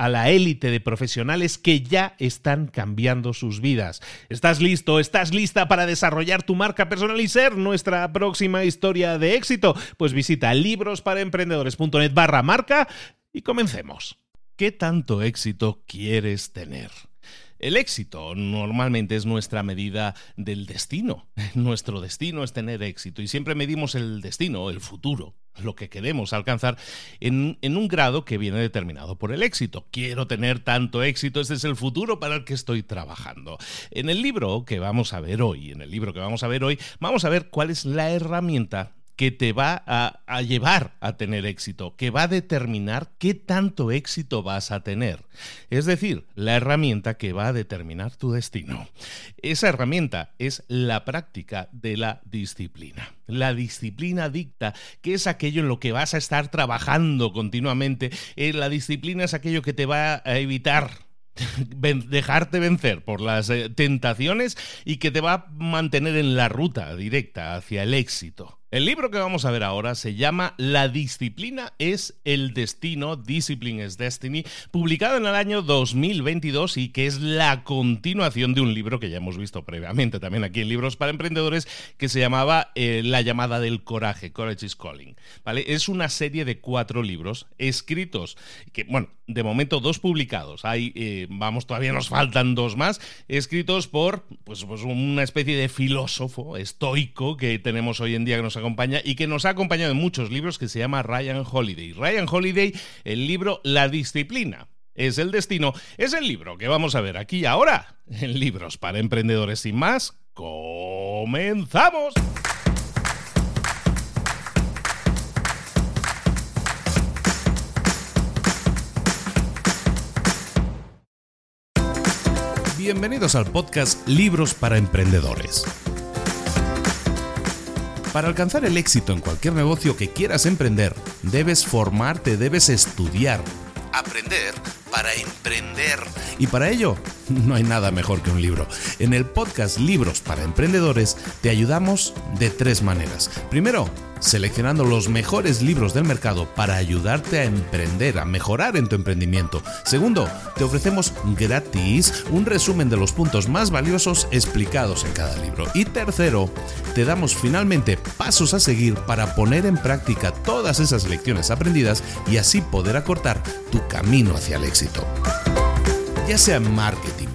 a la élite de profesionales que ya están cambiando sus vidas. ¿Estás listo? ¿Estás lista para desarrollar tu marca personal y ser nuestra próxima historia de éxito? Pues visita librosparaemprendedores.net barra marca y comencemos. ¿Qué tanto éxito quieres tener? El éxito normalmente es nuestra medida del destino. Nuestro destino es tener éxito y siempre medimos el destino, el futuro, lo que queremos alcanzar en, un grado que viene determinado por el éxito. Quiero tener tanto éxito, este es el futuro para el que estoy trabajando. En el libro que vamos a ver hoy, en el libro que vamos a ver hoy, vamos a ver cuál es la herramienta que te va a, llevar a tener éxito, que va a determinar qué tanto éxito vas a tener. Es decir, la herramienta que va a determinar tu destino. Esa herramienta es la práctica de la disciplina. La disciplina dicta que es aquello en lo que vas a estar trabajando continuamente. Eh, la disciplina es aquello que te va a evitar dejarte vencer por las eh, tentaciones y que te va a mantener en la ruta directa hacia el éxito. El libro que vamos a ver ahora se llama La disciplina es el destino, Discipline is Destiny, publicado en el año 2022 y que es la continuación de un libro que ya hemos visto previamente también aquí en Libros para Emprendedores que se llamaba eh, La llamada del coraje, Courage is Calling. ¿vale? Es una serie de cuatro libros escritos, que bueno, de momento dos publicados, hay, eh, vamos, todavía nos faltan dos más, escritos por pues, pues una especie de filósofo estoico que tenemos hoy en día que nos acompaña y que nos ha acompañado en muchos libros que se llama Ryan Holiday. Ryan Holiday, el libro La disciplina es el destino, es el libro que vamos a ver aquí y ahora en Libros para Emprendedores sin más. ¡Comenzamos! Bienvenidos al podcast Libros para Emprendedores para alcanzar el éxito en cualquier negocio que quieras emprender, debes formarte, debes estudiar, aprender para emprender. Y para ello, no hay nada mejor que un libro. En el podcast Libros para Emprendedores te ayudamos de tres maneras. Primero, seleccionando los mejores libros del mercado para ayudarte a emprender, a mejorar en tu emprendimiento. Segundo, te ofrecemos gratis un resumen de los puntos más valiosos explicados en cada libro. Y tercero, te damos finalmente pasos a seguir para poner en práctica todas esas lecciones aprendidas y así poder acortar tu camino hacia el éxito ya sea marketing,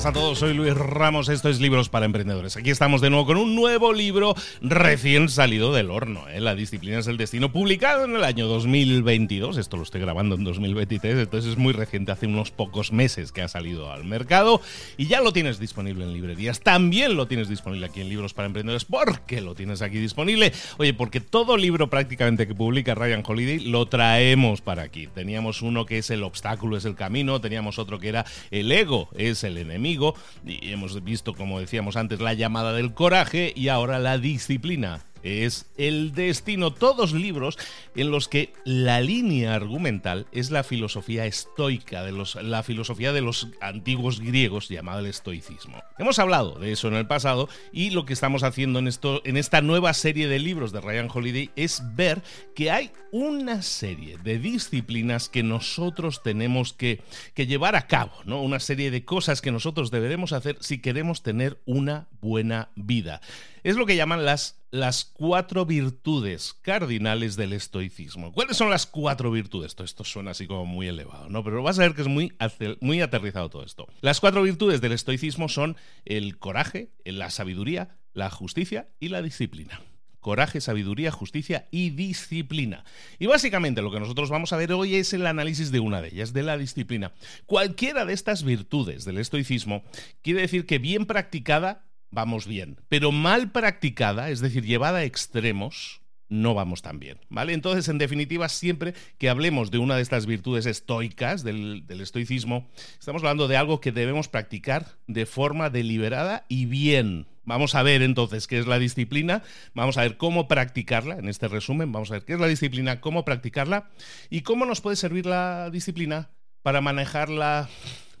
buenas a todos, soy Luis Ramos, esto es Libros para Emprendedores. Aquí estamos de nuevo con un nuevo libro recién salido del horno. ¿eh? La disciplina es el destino, publicado en el año 2022. Esto lo estoy grabando en 2023, entonces es muy reciente, hace unos pocos meses que ha salido al mercado y ya lo tienes disponible en librerías. También lo tienes disponible aquí en Libros para Emprendedores. ¿Por qué lo tienes aquí disponible? Oye, porque todo libro prácticamente que publica Ryan Holiday lo traemos para aquí. Teníamos uno que es El obstáculo es el camino, teníamos otro que era El ego es el enemigo. Y hemos visto, como decíamos antes, la llamada del coraje y ahora la disciplina es El Destino, todos libros en los que la línea argumental es la filosofía estoica, de los, la filosofía de los antiguos griegos llamada el estoicismo. Hemos hablado de eso en el pasado y lo que estamos haciendo en, esto, en esta nueva serie de libros de Ryan Holiday es ver que hay una serie de disciplinas que nosotros tenemos que, que llevar a cabo, ¿no? una serie de cosas que nosotros deberemos hacer si queremos tener una buena vida. Es lo que llaman las las cuatro virtudes cardinales del estoicismo. ¿Cuáles son las cuatro virtudes? Esto, esto suena así como muy elevado, ¿no? Pero vas a ver que es muy, muy aterrizado todo esto. Las cuatro virtudes del estoicismo son el coraje, la sabiduría, la justicia y la disciplina coraje, sabiduría, justicia y disciplina. Y básicamente lo que nosotros vamos a ver hoy es el análisis de una de ellas, de la disciplina. Cualquiera de estas virtudes del estoicismo quiere decir que bien practicada vamos bien. Pero mal practicada, es decir, llevada a extremos, no vamos tan bien, ¿vale? Entonces, en definitiva, siempre que hablemos de una de estas virtudes estoicas del, del, estoicismo, estamos hablando de algo que debemos practicar de forma deliberada y bien. Vamos a ver entonces qué es la disciplina, vamos a ver cómo practicarla, en este resumen, vamos a ver qué es la disciplina, cómo practicarla y cómo nos puede servir la disciplina para manejarla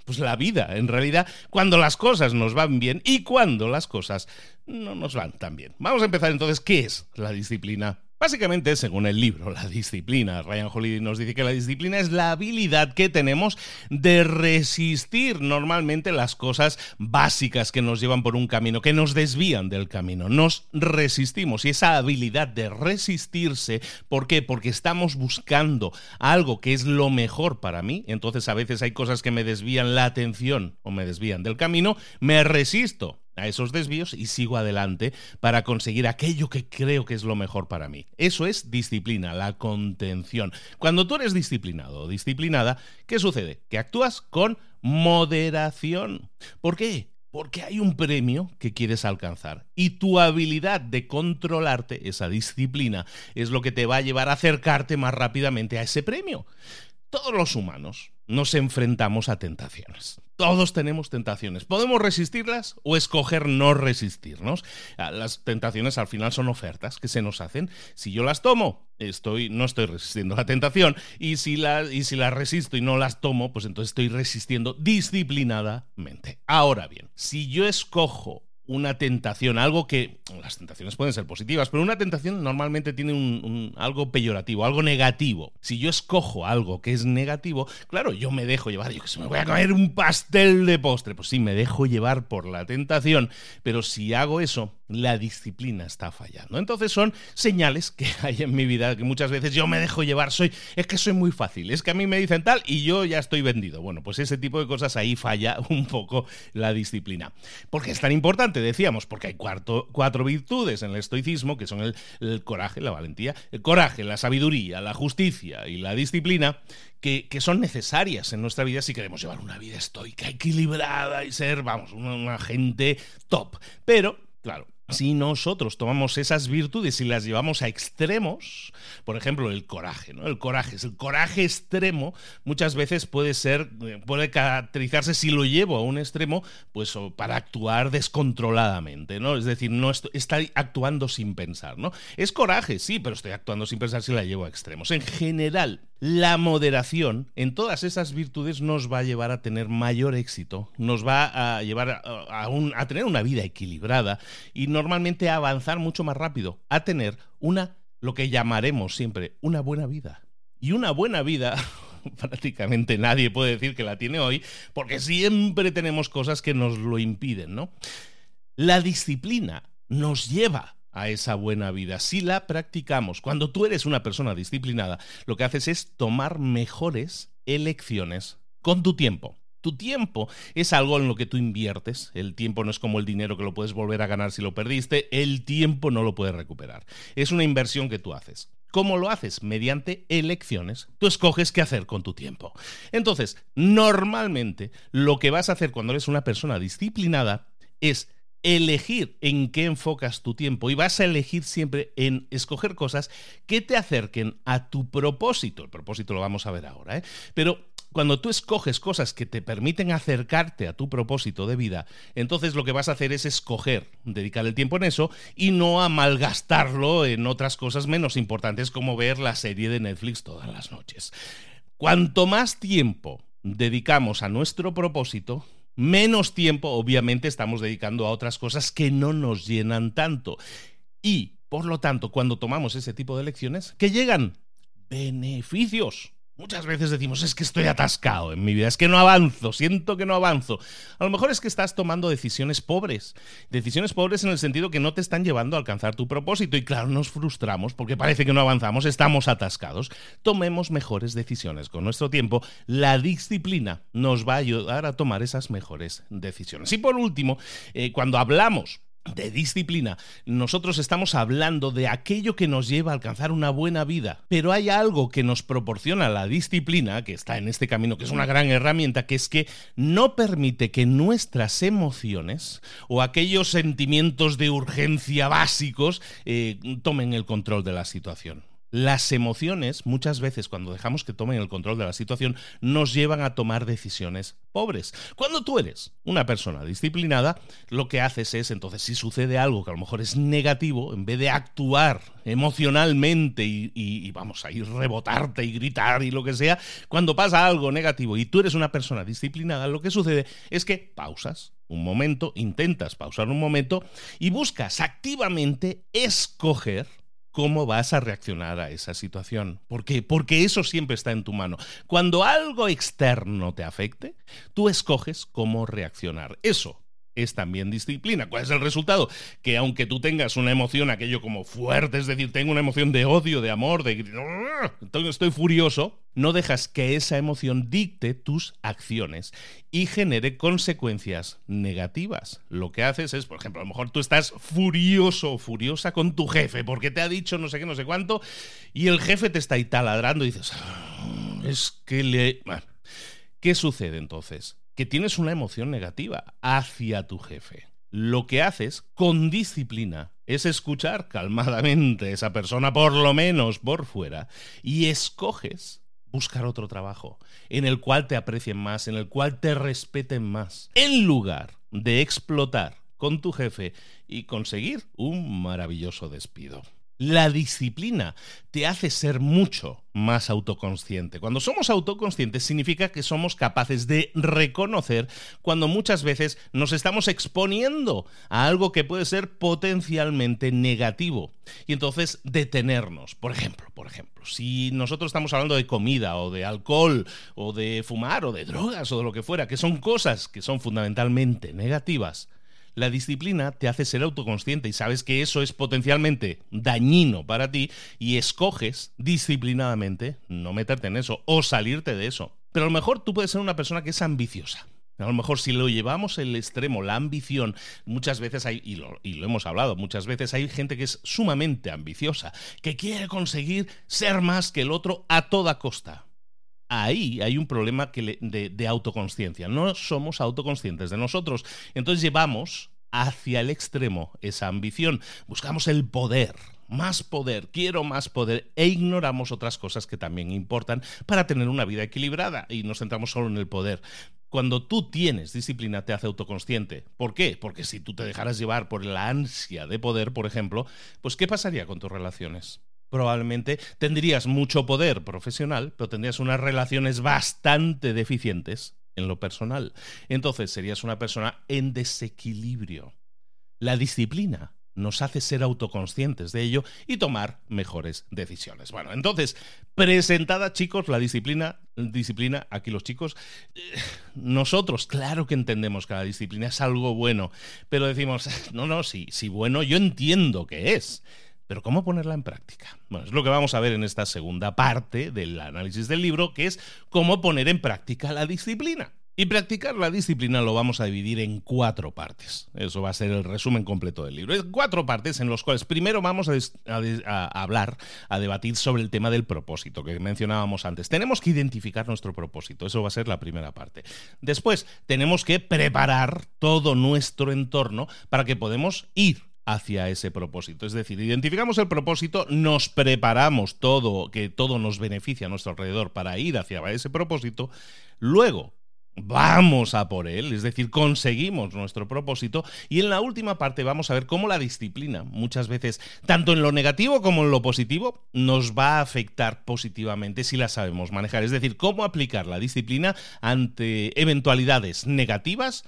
pues la vida, en realidad, cuando las cosas nos van bien y cuando las cosas no nos van tan bien. Vamos a empezar entonces, ¿qué es la disciplina? Básicamente, según el libro La disciplina, Ryan Holiday nos dice que la disciplina es la habilidad que tenemos de resistir normalmente las cosas básicas que nos llevan por un camino, que nos desvían del camino. Nos resistimos y esa habilidad de resistirse, ¿por qué? Porque estamos buscando algo que es lo mejor para mí. Entonces a veces hay cosas que me desvían la atención o me desvían del camino, me resisto a esos desvíos y sigo adelante para conseguir aquello que creo que es lo mejor para mí. Eso es disciplina, la contención. Cuando tú eres disciplinado o disciplinada, ¿qué sucede? Que actúas con moderación. ¿Por qué? Porque hay un premio que quieres alcanzar y tu habilidad de controlarte, esa disciplina, es lo que te va a llevar a acercarte más rápidamente a ese premio. Todos los humanos nos enfrentamos a tentaciones. Todos tenemos tentaciones. Podemos resistirlas o escoger no resistirnos. Ah, las tentaciones al final son ofertas que se nos hacen. Si yo las tomo, estoy, no estoy resistiendo la tentación. Y si, la, y si las resisto y no las tomo, pues entonces estoy resistiendo disciplinadamente. Ahora bien, si yo escojo una tentación, algo que las tentaciones pueden ser positivas, pero una tentación normalmente tiene un, algo peyorativo, algo negativo. Si yo escojo algo que es negativo, claro, yo me dejo llevar, yo que se me voy a comer un pastel de postre, pues sí, me dejo llevar por la tentación, pero si hago eso, la disciplina está fallando. Entonces son señales que hay en mi vida que muchas veces yo me dejo llevar, soy es que soy muy fácil, es que a mí me dicen tal y yo ya estoy vendido. Bueno, pues ese tipo de cosas ahí falla un poco la disciplina. ¿Por qué es tan importante? Decíamos, porque hay cuatro virtudes en el estoicismo que son el, coraje, la valentía, el coraje, la sabiduría, la justicia y la disciplina, que, son necesarias en nuestra vida si queremos llevar una vida estoica, equilibrada y ser, vamos, una gente top. Pero, claro, si nosotros tomamos esas virtudes y las llevamos a extremos, por ejemplo, el coraje, ¿no? El coraje, el coraje extremo muchas veces puede ser, eh, puede caracterizarse si lo llevo a un extremo, pues para actuar descontroladamente, ¿no? Es decir, no estoy, actuando sin pensar, ¿no? Es coraje, sí, pero estoy actuando sin pensar si la llevo a extremos. En general, la moderación en todas esas virtudes nos va a llevar a tener mayor éxito, nos va a llevar a, tener una vida equilibrada y normalmente a avanzar mucho más rápido, a tener una, lo que llamaremos siempre, una buena vida. Y una buena vida prácticamente nadie puede decir que la tiene hoy, porque siempre tenemos cosas que nos lo impiden, ¿no? La disciplina nos lleva a esa buena vida. Si la practicamos, cuando tú eres una persona disciplinada, lo que haces es tomar mejores elecciones con tu tiempo. Tu tiempo es algo en lo que tú inviertes. El tiempo no es como el dinero que lo puedes volver a ganar si lo perdiste. El tiempo no lo puedes recuperar. Es una inversión que tú haces. ¿Cómo lo haces? Mediante elecciones. Tú escoges qué hacer con tu tiempo. Entonces, normalmente lo que vas a hacer cuando eres una persona disciplinada es elegir en qué enfocas tu tiempo y vas a elegir siempre en escoger cosas que te acerquen a tu propósito. El propósito lo vamos a ver ahora, ¿eh? Pero cuando tú escoges cosas que te permiten acercarte a tu propósito de vida, entonces lo que vas a hacer es escoger, dedicar el tiempo en eso y no a malgastarlo en otras cosas menos importantes como ver la serie de Netflix todas las noches. Cuanto más tiempo dedicamos a nuestro propósito, menos tiempo obviamente estamos dedicando a otras cosas que no nos llenan tanto. Y, por lo tanto, cuando tomamos ese tipo de lecciones, que llegan beneficios. Muchas veces decimos, es que estoy atascado en mi vida, es que no avanzo, siento que no avanzo. A lo mejor es que estás tomando decisiones pobres. Decisiones pobres en el sentido que no te están llevando a alcanzar tu propósito. Y claro, nos frustramos porque parece que no avanzamos, estamos atascados. Tomemos mejores decisiones con nuestro tiempo. La disciplina nos va a ayudar a tomar esas mejores decisiones. Y por último, eh, cuando hablamos de disciplina, nosotros estamos hablando de aquello que nos lleva a alcanzar una buena vida, pero hay algo que nos proporciona la disciplina, que está en este camino, que es una gran herramienta, que es que no permite que nuestras emociones o aquellos sentimientos de urgencia básicos eh, tomen el control de la situación. Las emociones, muchas veces cuando dejamos que tomen el control de la situación, nos llevan a tomar decisiones pobres. Cuando tú eres una persona disciplinada, lo que haces es, entonces, si sucede algo que a lo mejor es negativo, en vez de actuar emocionalmente y, vamos a ir rebotarte y gritar y lo que sea, cuando pasa algo negativo y tú eres una persona disciplinada, lo que sucede es que pausas un momento, intentas pausar un momento y buscas activamente escoger cómo vas a reaccionar a esa situación. ¿Por qué? Porque eso siempre está en tu mano. Cuando algo externo te afecte, tú escoges cómo reaccionar. Eso es también disciplina. ¿Cuál es el resultado? Que aunque tú tengas una emoción, aquello como fuerte, es decir, tengo una emoción de odio, de amor, de estoy furioso, no dejas que esa emoción dicte tus acciones y genere consecuencias negativas. Lo que haces es, por ejemplo, a lo mejor tú estás furioso furiosa con tu jefe porque te ha dicho no sé qué, no sé cuánto, y el jefe te está ahí taladrando y dices, es que le... ¿Qué sucede entonces? Que tienes una emoción negativa hacia tu jefe. Lo que haces con disciplina es escuchar calmadamente a esa persona, por lo menos por fuera, y escoges buscar otro trabajo en el cual te aprecien más, en el cual te respeten más, en lugar de explotar con tu jefe y conseguir un maravilloso despido. La disciplina te hace ser mucho más autoconsciente. Cuando somos autoconscientes significa que somos capaces de reconocer cuando muchas veces nos estamos exponiendo a algo que puede ser potencialmente negativo y entonces detenernos. Por ejemplo, por ejemplo, si nosotros estamos hablando de comida o de alcohol o de fumar o de drogas o de lo que fuera, que son cosas que son fundamentalmente negativas, la disciplina te hace ser autoconsciente y sabes que eso es potencialmente dañino para ti y escoges disciplinadamente no meterte en eso o salirte de eso. Pero a lo mejor tú puedes ser una persona que es ambiciosa. A lo mejor si lo llevamos el extremo, la ambición, muchas veces hay, y lo, y lo, hemos hablado, muchas veces hay gente que es sumamente ambiciosa, que quiere conseguir ser más que el otro a toda costa ahí hay un problema de, de autoconsciencia. No somos autoconscientes de nosotros. Entonces llevamos hacia el extremo esa ambición. Buscamos el poder más poder, quiero más poder e ignoramos otras cosas que también importan para tener una vida equilibrada y nos centramos solo en el poder. Cuando tú tienes disciplina te hace autoconsciente. ¿Por qué? Porque si tú te dejaras llevar por la ansia de poder, por ejemplo, pues ¿qué pasaría con tus relaciones? Probablemente tendrías mucho poder profesional, pero tendrías unas relaciones bastante deficientes en lo personal. Entonces serías una persona en desequilibrio. La disciplina nos hace ser autoconscientes de ello y tomar mejores decisiones. Bueno, entonces, presentada chicos la disciplina, disciplina, aquí los chicos, eh, nosotros claro que entendemos que la disciplina es algo bueno, pero decimos, no, no, sí, sí bueno, yo entiendo que es. Pero ¿cómo ponerla en práctica? Bueno, es lo que vamos a ver en esta segunda parte del análisis del libro, que es cómo poner en práctica la disciplina. Y practicar la disciplina lo vamos a dividir en cuatro partes. Eso va a ser el resumen completo del libro. Cuatro partes en los cuales primero vamos a, hablar, a debatir sobre el tema del propósito que mencionábamos antes. Tenemos que identificar nuestro propósito. Eso va a ser la primera parte. Después, tenemos que preparar todo nuestro entorno para que podamos ir hacia ese propósito. Es decir, identificamos el propósito, nos preparamos todo, que todo nos beneficia a nuestro alrededor para ir hacia ese propósito. Luego, vamos a por él, es decir, conseguimos nuestro propósito y en la última parte vamos a ver cómo la disciplina, muchas veces, tanto en lo negativo como en lo positivo, nos va a afectar positivamente si la sabemos manejar, es decir, cómo aplicar la disciplina ante eventualidades negativas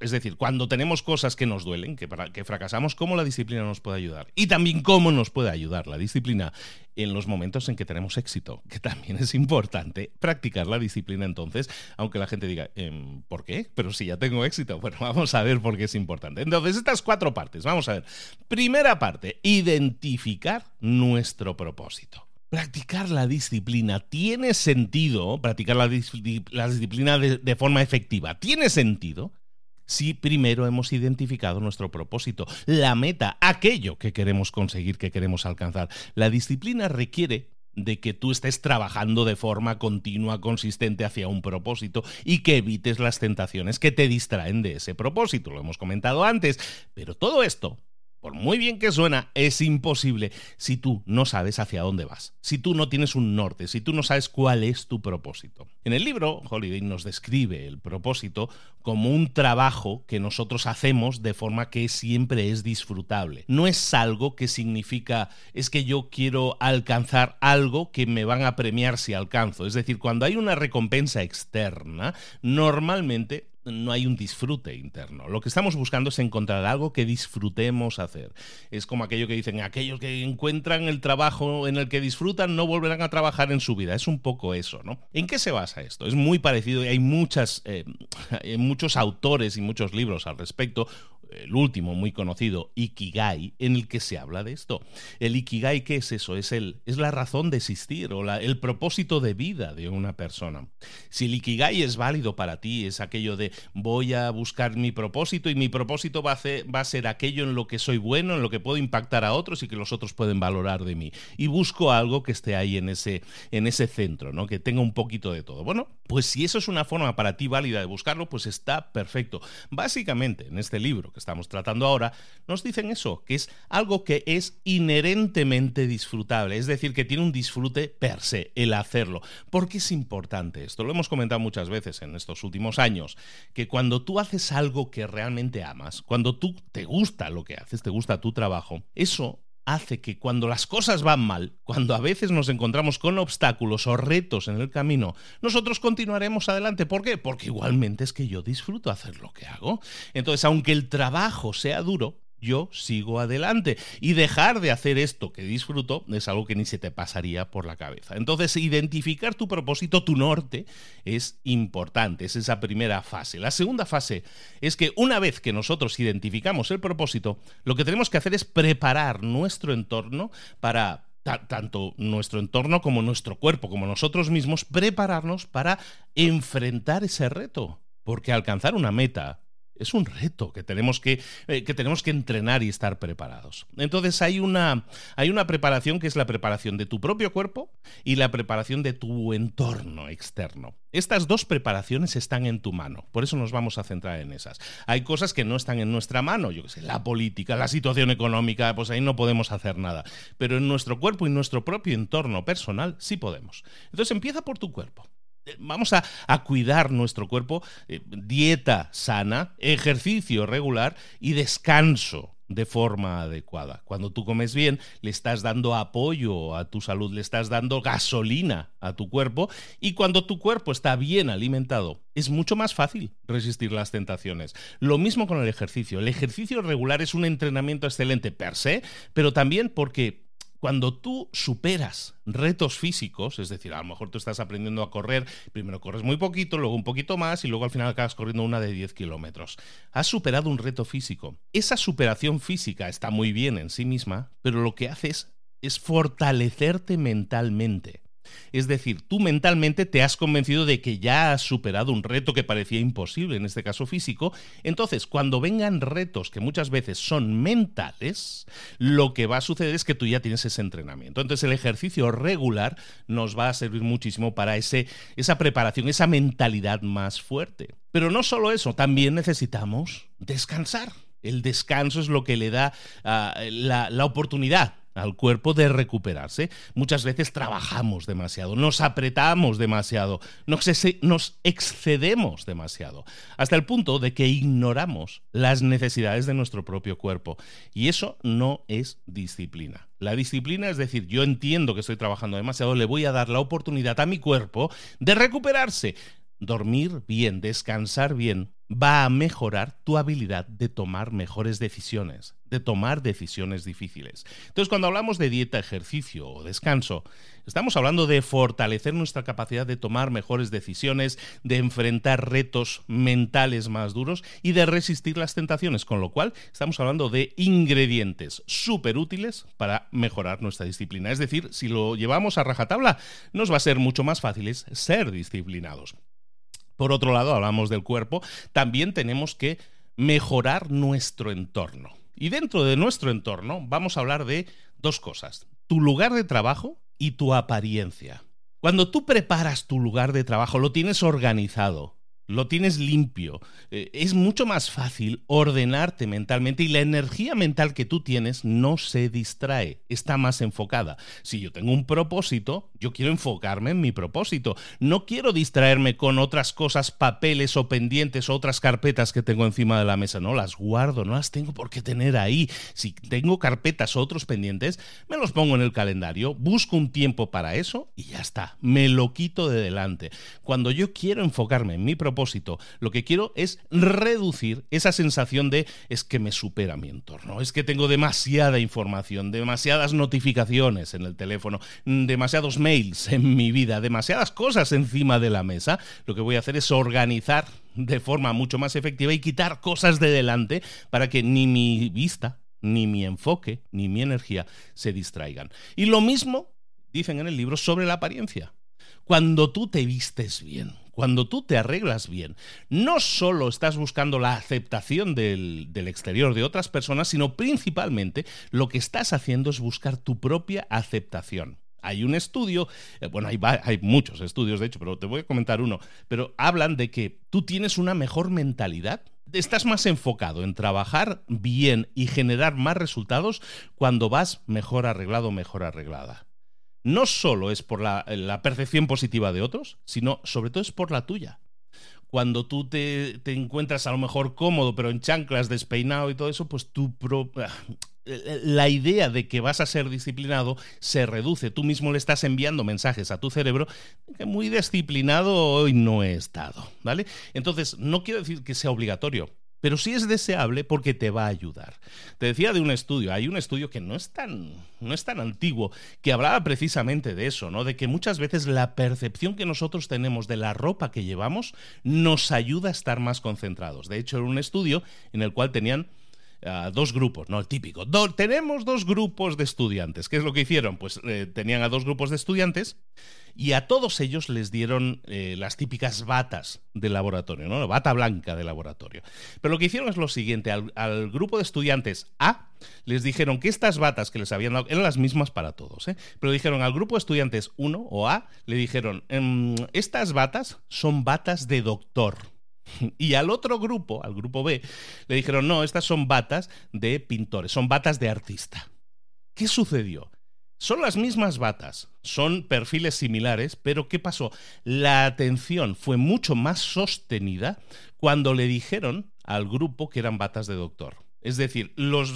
es decir, cuando tenemos cosas que nos duelen, que, que fracasamos, cómo la disciplina nos puede ayudar. Y también cómo nos puede ayudar la disciplina en los momentos en que tenemos éxito, que también es importante practicar la disciplina entonces, aunque la gente diga, em, ¿por qué? Pero si ya tengo éxito. Bueno, vamos a ver por qué es importante. Entonces, estas cuatro partes, vamos a ver. Primera parte, identificar nuestro propósito. Practicar la disciplina tiene sentido, practicar la, disciplina de forma efectiva, tiene sentido si primero hemos identificado nuestro propósito, la meta, aquello que queremos conseguir, que queremos alcanzar. La disciplina requiere de que tú estés trabajando de forma continua, consistente hacia un propósito y que evites las tentaciones que te distraen de ese propósito. Lo hemos comentado antes, pero todo esto por muy bien que suena, es imposible si tú no sabes hacia dónde vas, si tú no tienes un norte, si tú no sabes cuál es tu propósito. En el libro, Holiday nos describe el propósito como un trabajo que nosotros hacemos de forma que siempre es disfrutable. No es algo que significa, es que yo quiero alcanzar algo que me van a premiar si alcanzo. Es decir, cuando hay una recompensa externa, normalmente no hay un disfrute interno. Lo que estamos buscando es encontrar algo que disfrutemos hacer. Es como aquello que dicen, aquellos que encuentran el trabajo en el que disfrutan no volverán a trabajar en su vida. Es un poco eso, ¿no? ¿En qué se basa esto? Es muy parecido y hay eh, muchos autores y muchos libros al respecto el último muy conocido, Ikigai, en el que se habla de esto. El Ikigai, ¿qué es eso? Es, el, es la razón de existir o la, el propósito de vida de una persona. Si el Ikigai es válido para ti, es aquello de voy a buscar mi propósito y mi propósito va a, ser, va a ser aquello en lo que soy bueno, en lo que puedo impactar a otros y que los otros pueden valorar de mí. Y busco algo que esté ahí en ese, en ese centro, ¿no? que tenga un poquito de todo. Bueno, pues si eso es una forma para ti válida de buscarlo, pues está perfecto. Básicamente, en este libro, estamos tratando ahora, nos dicen eso, que es algo que es inherentemente disfrutable, es decir, que tiene un disfrute per se, el hacerlo. ¿Por qué es importante esto? Lo hemos comentado muchas veces en estos últimos años, que cuando tú haces algo que realmente amas, cuando tú te gusta lo que haces, te gusta tu trabajo, eso hace que cuando las cosas van mal, cuando a veces nos encontramos con obstáculos o retos en el camino, nosotros continuaremos adelante. ¿Por qué? Porque igualmente es que yo disfruto hacer lo que hago. Entonces, aunque el trabajo sea duro, yo sigo adelante. Y dejar de hacer esto que disfruto es algo que ni se te pasaría por la cabeza. Entonces, identificar tu propósito, tu norte, es importante. Es esa primera fase. La segunda fase es que una vez que nosotros identificamos el propósito, lo que tenemos que hacer es preparar nuestro entorno para tanto nuestro entorno como nuestro cuerpo, como nosotros mismos, prepararnos para enfrentar ese reto. Porque alcanzar una meta, es un reto que tenemos que, eh, que tenemos que entrenar y estar preparados. Entonces hay una, hay una preparación que es la preparación de tu propio cuerpo y la preparación de tu entorno externo. Estas dos preparaciones están en tu mano, por eso nos vamos a centrar en esas. Hay cosas que no están en nuestra mano, yo qué sé, la política, la situación económica, pues ahí no podemos hacer nada. Pero en nuestro cuerpo y nuestro propio entorno personal sí podemos. Entonces empieza por tu cuerpo vamos a, cuidar nuestro cuerpo, eh, dieta sana, ejercicio regular y descanso de forma adecuada. Cuando tú comes bien, le estás dando apoyo a tu salud, le estás dando gasolina a tu cuerpo y cuando tu cuerpo está bien alimentado, es mucho más fácil resistir las tentaciones. Lo mismo con el ejercicio. El ejercicio regular es un entrenamiento excelente per se, pero también porque cuando tú superas retos físicos, es decir, a lo mejor tú estás aprendiendo a correr, primero corres muy poquito, luego un poquito más y luego al final acabas corriendo una de 10 kilómetros. Has superado un reto físico. Esa superación física está muy bien en sí misma, pero lo que haces es fortalecerte mentalmente. Es decir, tú mentalmente te has convencido de que ya has superado un reto que parecía imposible, en este caso físico. Entonces, cuando vengan retos que muchas veces son mentales, lo que va a suceder es que tú ya tienes ese entrenamiento. Entonces, el ejercicio regular nos va a servir muchísimo para ese, esa preparación, esa mentalidad más fuerte. Pero no solo eso, también necesitamos descansar. El descanso es lo que le da uh, la, la oportunidad al cuerpo de recuperarse. Muchas veces trabajamos demasiado, nos apretamos demasiado, nos, excedemos demasiado, hasta el punto de que ignoramos las necesidades de nuestro propio cuerpo. Y eso no es disciplina. La disciplina es decir, yo entiendo que estoy trabajando demasiado, le voy a dar la oportunidad a mi cuerpo de recuperarse. Dormir bien, descansar bien, va a mejorar tu habilidad de tomar mejores decisiones, de tomar decisiones difíciles. Entonces, cuando hablamos de dieta, ejercicio o descanso, estamos hablando de fortalecer nuestra capacidad de tomar mejores decisiones, de enfrentar retos mentales más duros y de resistir las tentaciones, con lo cual estamos hablando de ingredientes súper útiles para mejorar nuestra disciplina. Es decir, si lo llevamos a rajatabla, nos va a ser mucho más fácil ser disciplinados. Por otro lado, hablamos del cuerpo, también tenemos que mejorar nuestro entorno. Y dentro de nuestro entorno vamos a hablar de dos cosas, tu lugar de trabajo y tu apariencia. Cuando tú preparas tu lugar de trabajo, lo tienes organizado, lo tienes limpio. Eh, es mucho más fácil ordenarte mentalmente y la energía mental que tú tienes no se distrae, está más enfocada. Si yo tengo un propósito, yo quiero enfocarme en mi propósito. No quiero distraerme con otras cosas, papeles o pendientes o otras carpetas que tengo encima de la mesa. No las guardo, no las tengo por qué tener ahí. Si tengo carpetas o otros pendientes, me los pongo en el calendario, busco un tiempo para eso y ya está. Me lo quito de delante. Cuando yo quiero enfocarme en mi propósito, lo que quiero es reducir esa sensación de es que me supera mi entorno, es que tengo demasiada información, demasiadas notificaciones en el teléfono, demasiados mails en mi vida, demasiadas cosas encima de la mesa. Lo que voy a hacer es organizar de forma mucho más efectiva y quitar cosas de delante para que ni mi vista, ni mi enfoque, ni mi energía se distraigan. Y lo mismo dicen en el libro sobre la apariencia. Cuando tú te vistes bien, cuando tú te arreglas bien, no solo estás buscando la aceptación del, del, exterior de otras personas, sino principalmente lo que estás haciendo es buscar tu propia aceptación. Hay un estudio, eh, bueno, hay, hay, muchos estudios de hecho, pero te voy a comentar uno, pero hablan de que tú tienes una mejor mentalidad, estás más enfocado en trabajar bien y generar más resultados cuando vas mejor arreglado, mejor arreglada no solo es por la, percepción positiva de otros, sino sobre todo es por la tuya. Cuando tú te, encuentras a lo mejor cómodo, pero en chanclas, despeinado y todo eso, pues tu la idea de que vas a ser disciplinado se reduce. Tú mismo le estás enviando mensajes a tu cerebro que muy disciplinado hoy no he estado, ¿vale? Entonces, no quiero decir que sea obligatorio, pero sí es deseable porque te va a ayudar. Te decía de un estudio, hay un estudio que no es tan, no es tan antiguo, que hablaba precisamente de eso, ¿no? De que muchas veces la percepción que nosotros tenemos de la ropa que llevamos nos ayuda a estar más concentrados. De hecho, era un estudio en el cual tenían dos grupos, no el típico. Tenemos dos grupos de estudiantes. ¿Qué es lo que hicieron? Pues eh, tenían a dos grupos de estudiantes y a todos ellos les dieron eh, las típicas batas de laboratorio, ¿no? Bata blanca de laboratorio. Pero lo que hicieron es lo siguiente, al, grupo de estudiantes A les dijeron que estas batas que les habían dado eran las mismas para todos, ¿eh? pero dijeron al grupo de estudiantes 1 o A, le dijeron, ehm, estas batas son batas de doctor. Y al otro grupo, al grupo B, le dijeron, no, estas son batas de pintores, son batas de artista. ¿Qué sucedió? Son las mismas batas, son perfiles similares, pero ¿qué pasó? La atención fue mucho más sostenida cuando le dijeron al grupo que eran batas de doctor. Es decir, los,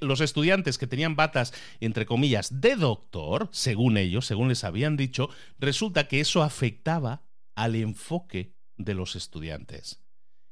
los, estudiantes que tenían batas, entre comillas, de doctor, según ellos, según les habían dicho, resulta que eso afectaba al enfoque de los estudiantes.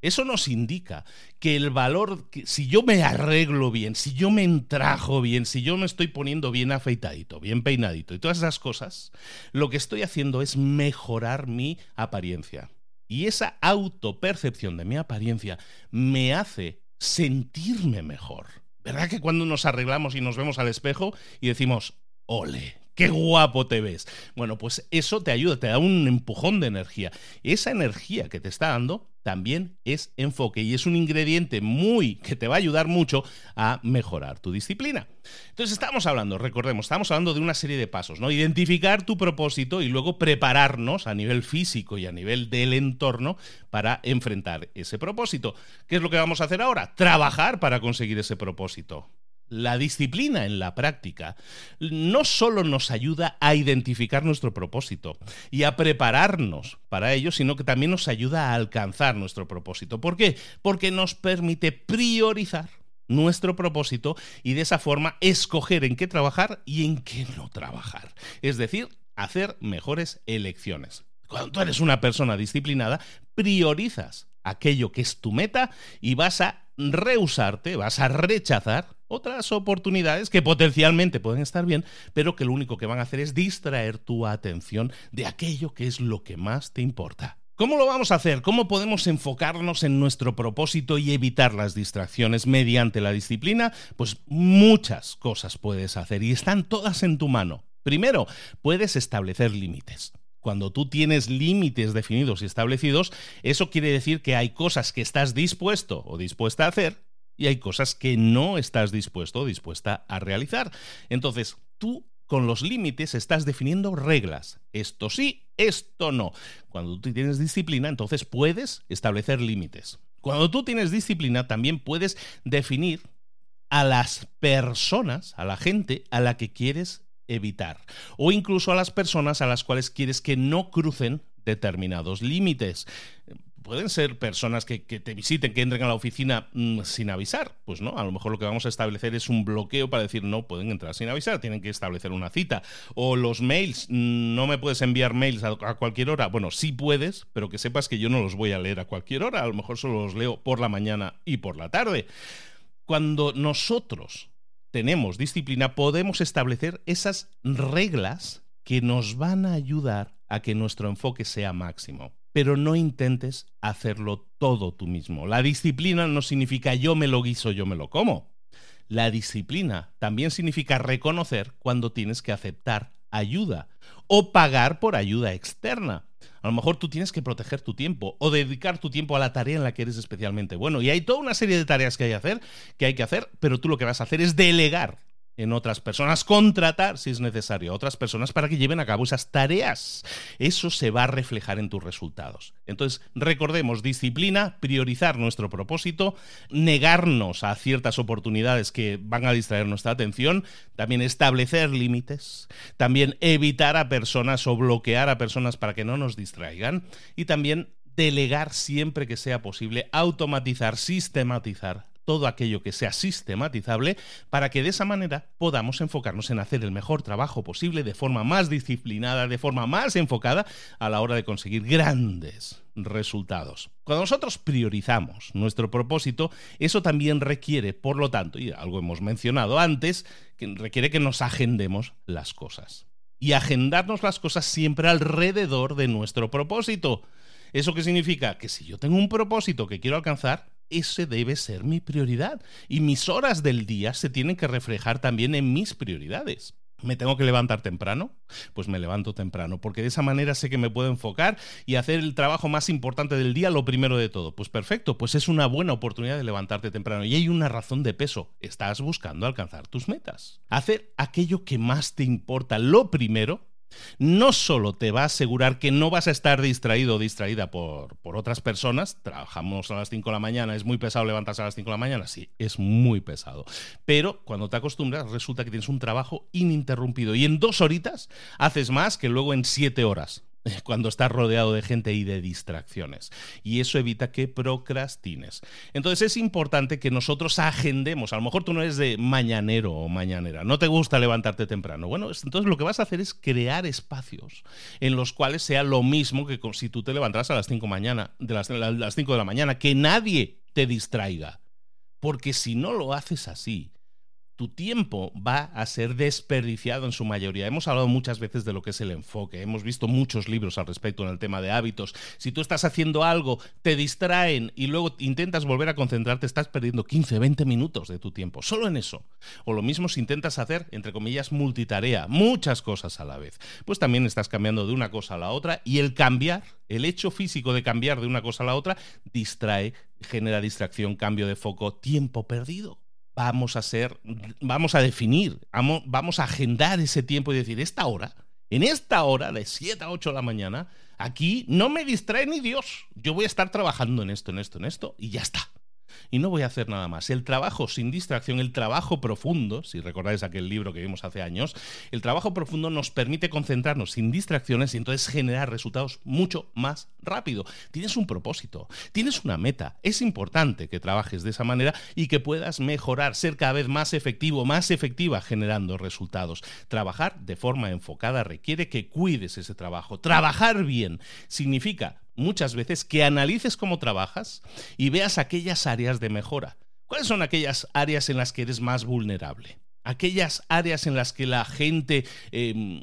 Eso nos indica que el valor, si yo me arreglo bien, si yo me entrajo bien, si yo me estoy poniendo bien afeitadito, bien peinadito y todas esas cosas, lo que estoy haciendo es mejorar mi apariencia. Y esa autopercepción de mi apariencia me hace sentirme mejor. ¿Verdad que cuando nos arreglamos y nos vemos al espejo y decimos, ole, qué guapo te ves. Bueno, pues eso te ayuda, te da un empujón de energía. Esa energía que te está dando también es enfoque y es un ingrediente muy que te va a ayudar mucho a mejorar tu disciplina. Entonces estamos hablando, recordemos, estamos hablando de una serie de pasos, ¿no? Identificar tu propósito y luego prepararnos a nivel físico y a nivel del entorno para enfrentar ese propósito. ¿Qué es lo que vamos a hacer ahora? Trabajar para conseguir ese propósito. La disciplina en la práctica no solo nos ayuda a identificar nuestro propósito y a prepararnos para ello, sino que también nos ayuda a alcanzar nuestro propósito. ¿Por qué? Porque nos permite priorizar nuestro propósito y de esa forma escoger en qué trabajar y en qué no trabajar. Es decir, hacer mejores elecciones. Cuando tú eres una persona disciplinada, priorizas aquello que es tu meta y vas a rehusarte, vas a rechazar otras oportunidades que potencialmente pueden estar bien, pero que lo único que van a hacer es distraer tu atención de aquello que es lo que más te importa. ¿Cómo lo vamos a hacer? ¿Cómo podemos enfocarnos en nuestro propósito y evitar las distracciones mediante la disciplina? Pues muchas cosas puedes hacer y están todas en tu mano. Primero, puedes establecer límites. Cuando tú tienes límites definidos y establecidos, eso quiere decir que hay cosas que estás dispuesto o dispuesta a hacer y hay cosas que no estás dispuesto o dispuesta a realizar. Entonces, tú con los límites estás definiendo reglas. Esto sí, esto no. Cuando tú tienes disciplina, entonces puedes establecer límites. Cuando tú tienes disciplina, también puedes definir a las personas, a la gente a la que quieres evitar. O incluso a las personas a las cuales quieres que no crucen determinados límites pueden ser personas que, te visiten, que entren a la oficina mm, sin avisar. Pues no, a lo mejor lo que vamos a establecer es un bloqueo para decir no pueden entrar sin avisar, tienen que establecer una cita. O los mails, mm, no me puedes enviar mails a, cualquier hora. Bueno, sí puedes, pero que sepas que yo no los voy a leer a cualquier hora, a lo mejor solo los leo por la mañana y por la tarde. Cuando nosotros tenemos disciplina, podemos establecer esas reglas que nos van a ayudar a que nuestro enfoque sea máximo pero no intentes hacerlo todo tú mismo. La disciplina no significa yo me lo guiso, yo me lo como. La disciplina también significa reconocer cuando tienes que aceptar ayuda o pagar por ayuda externa. A lo mejor tú tienes que proteger tu tiempo o dedicar tu tiempo a la tarea en la que eres especialmente bueno. Y hay toda una serie de tareas que hay, hacer, que hay que hacer, pero tú lo que vas a hacer es delegar en otras personas, contratar si es necesario a otras personas para que lleven a cabo esas tareas. Eso se va a reflejar en tus resultados. Entonces, recordemos, disciplina, priorizar nuestro propósito, negarnos a ciertas oportunidades que van a distraer nuestra atención, también establecer límites, también evitar a personas o bloquear a personas para que no nos distraigan y también delegar siempre que sea posible, automatizar, sistematizar todo aquello que sea sistematizable para que de esa manera podamos enfocarnos en hacer el mejor trabajo posible de forma más disciplinada, de forma más enfocada a la hora de conseguir grandes resultados. Cuando nosotros priorizamos nuestro propósito, eso también requiere, por lo tanto, y algo hemos mencionado antes, que requiere que nos agendemos las cosas. Y agendarnos las cosas siempre alrededor de nuestro propósito. ¿Eso qué significa? Que si yo tengo un propósito que quiero alcanzar, ese debe ser mi prioridad. Y mis horas del día se tienen que reflejar también en mis prioridades. ¿Me tengo que levantar temprano? Pues me levanto temprano, porque de esa manera sé que me puedo enfocar y hacer el trabajo más importante del día lo primero de todo. Pues perfecto, pues es una buena oportunidad de levantarte temprano. Y hay una razón de peso, estás buscando alcanzar tus metas. Hacer aquello que más te importa, lo primero, no solo te va a asegurar que no vas a estar distraído o distraída por, por, otras personas, trabajamos a las 5 de la mañana, es muy pesado levantarse a las 5 de la mañana, sí, es muy pesado, pero cuando te acostumbras resulta que tienes un trabajo ininterrumpido y en dos horitas haces más que luego en siete horas. cuando estás rodeado de gente y de distracciones. Y eso evita que procrastines. Entonces es importante que nosotros agendemos. A lo mejor tú no eres de mañanero o mañanera, no te gusta levantarte temprano. Bueno, entonces lo que vas a hacer es crear espacios en los cuales sea lo mismo que si tú te levantas a las 5 mañana, de las 5 de la mañana, que nadie te distraiga. Porque si no lo haces así, tu tiempo va a ser desperdiciado en su mayoría. Hemos hablado muchas veces de lo que es el enfoque, hemos visto muchos libros al respecto en el tema de hábitos. Si tú estás haciendo algo, te distraen y luego intentas volver a concentrarte, estás perdiendo 15, 20 minutos de tu tiempo, solo en eso. O lo mismo si intentas hacer, entre comillas, multitarea, muchas cosas a la vez. Pues también estás cambiando de una cosa a la otra y el cambiar, el hecho físico de cambiar de una cosa a la otra, distrae, genera distracción, cambio de foco, tiempo perdido vamos a ser, vamos a definir, vamos a agendar ese tiempo y decir, esta hora, en esta hora de 7 a 8 de la mañana, aquí no me distrae ni Dios. Yo voy a estar trabajando en esto, en esto, en esto, y ya está y no voy a hacer nada más. El trabajo sin distracción, el trabajo profundo, si recordáis aquel libro que vimos hace años, el trabajo profundo nos permite concentrarnos sin distracciones y entonces generar resultados mucho más rápido. Tienes un propósito, tienes una meta. Es importante que trabajes de esa manera y que puedas mejorar, ser cada vez más efectivo, más efectiva generando resultados. Trabajar de forma enfocada requiere que cuides ese trabajo. Trabajar bien significa muchas veces que analices cómo trabajas y veas aquellas áreas de mejora. ¿Cuáles son aquellas áreas en las que eres más vulnerable? Aquellas áreas en las que la gente em,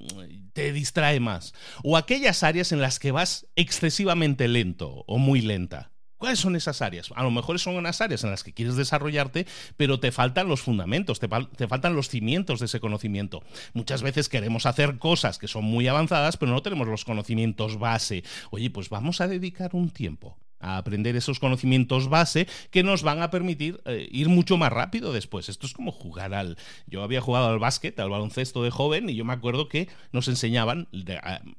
te distrae más. O aquellas áreas en las que vas excesivamente lento o muy lenta. ¿Cuáles son esas áreas? A lo mejor son unas áreas en las que quieres desarrollarte, pero te faltan los fundamentos, te, faltan los cimientos de ese conocimiento. Muchas veces queremos hacer cosas que son muy avanzadas, pero no tenemos los conocimientos base. Oye, pues vamos a dedicar un tiempo a aprender esos conocimientos base que nos van a permitir eh, ir mucho más rápido después. Esto es como jugar al... Yo había jugado al básquet, al baloncesto de joven, y yo me acuerdo que nos enseñaban,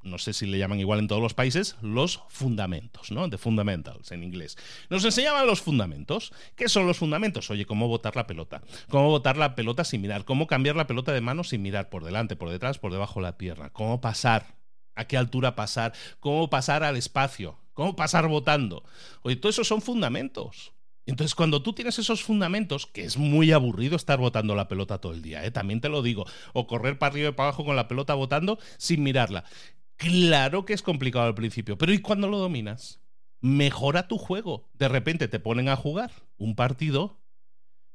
no sé si le llaman igual en todos los países, los fundamentos, ¿no? The fundamentals en inglés. Nos enseñaban los fundamentos. ¿Qué son los fundamentos? Oye, cómo botar la pelota, cómo botar la pelota sin mirar, cómo cambiar la pelota de mano sin mirar por delante, por detrás, por debajo de la pierna, cómo pasar, a qué altura pasar, cómo pasar al espacio, cómo pasar votando. Oye, todo eso son fundamentos. Entonces, cuando tú tienes esos fundamentos, que es muy aburrido estar botando la pelota todo el día, ¿eh? también te lo digo, o correr para arriba y para abajo con la pelota botando sin mirarla. Claro que es complicado al principio, pero ¿y cuando lo dominas? Mejora tu juego. De repente te ponen a jugar un partido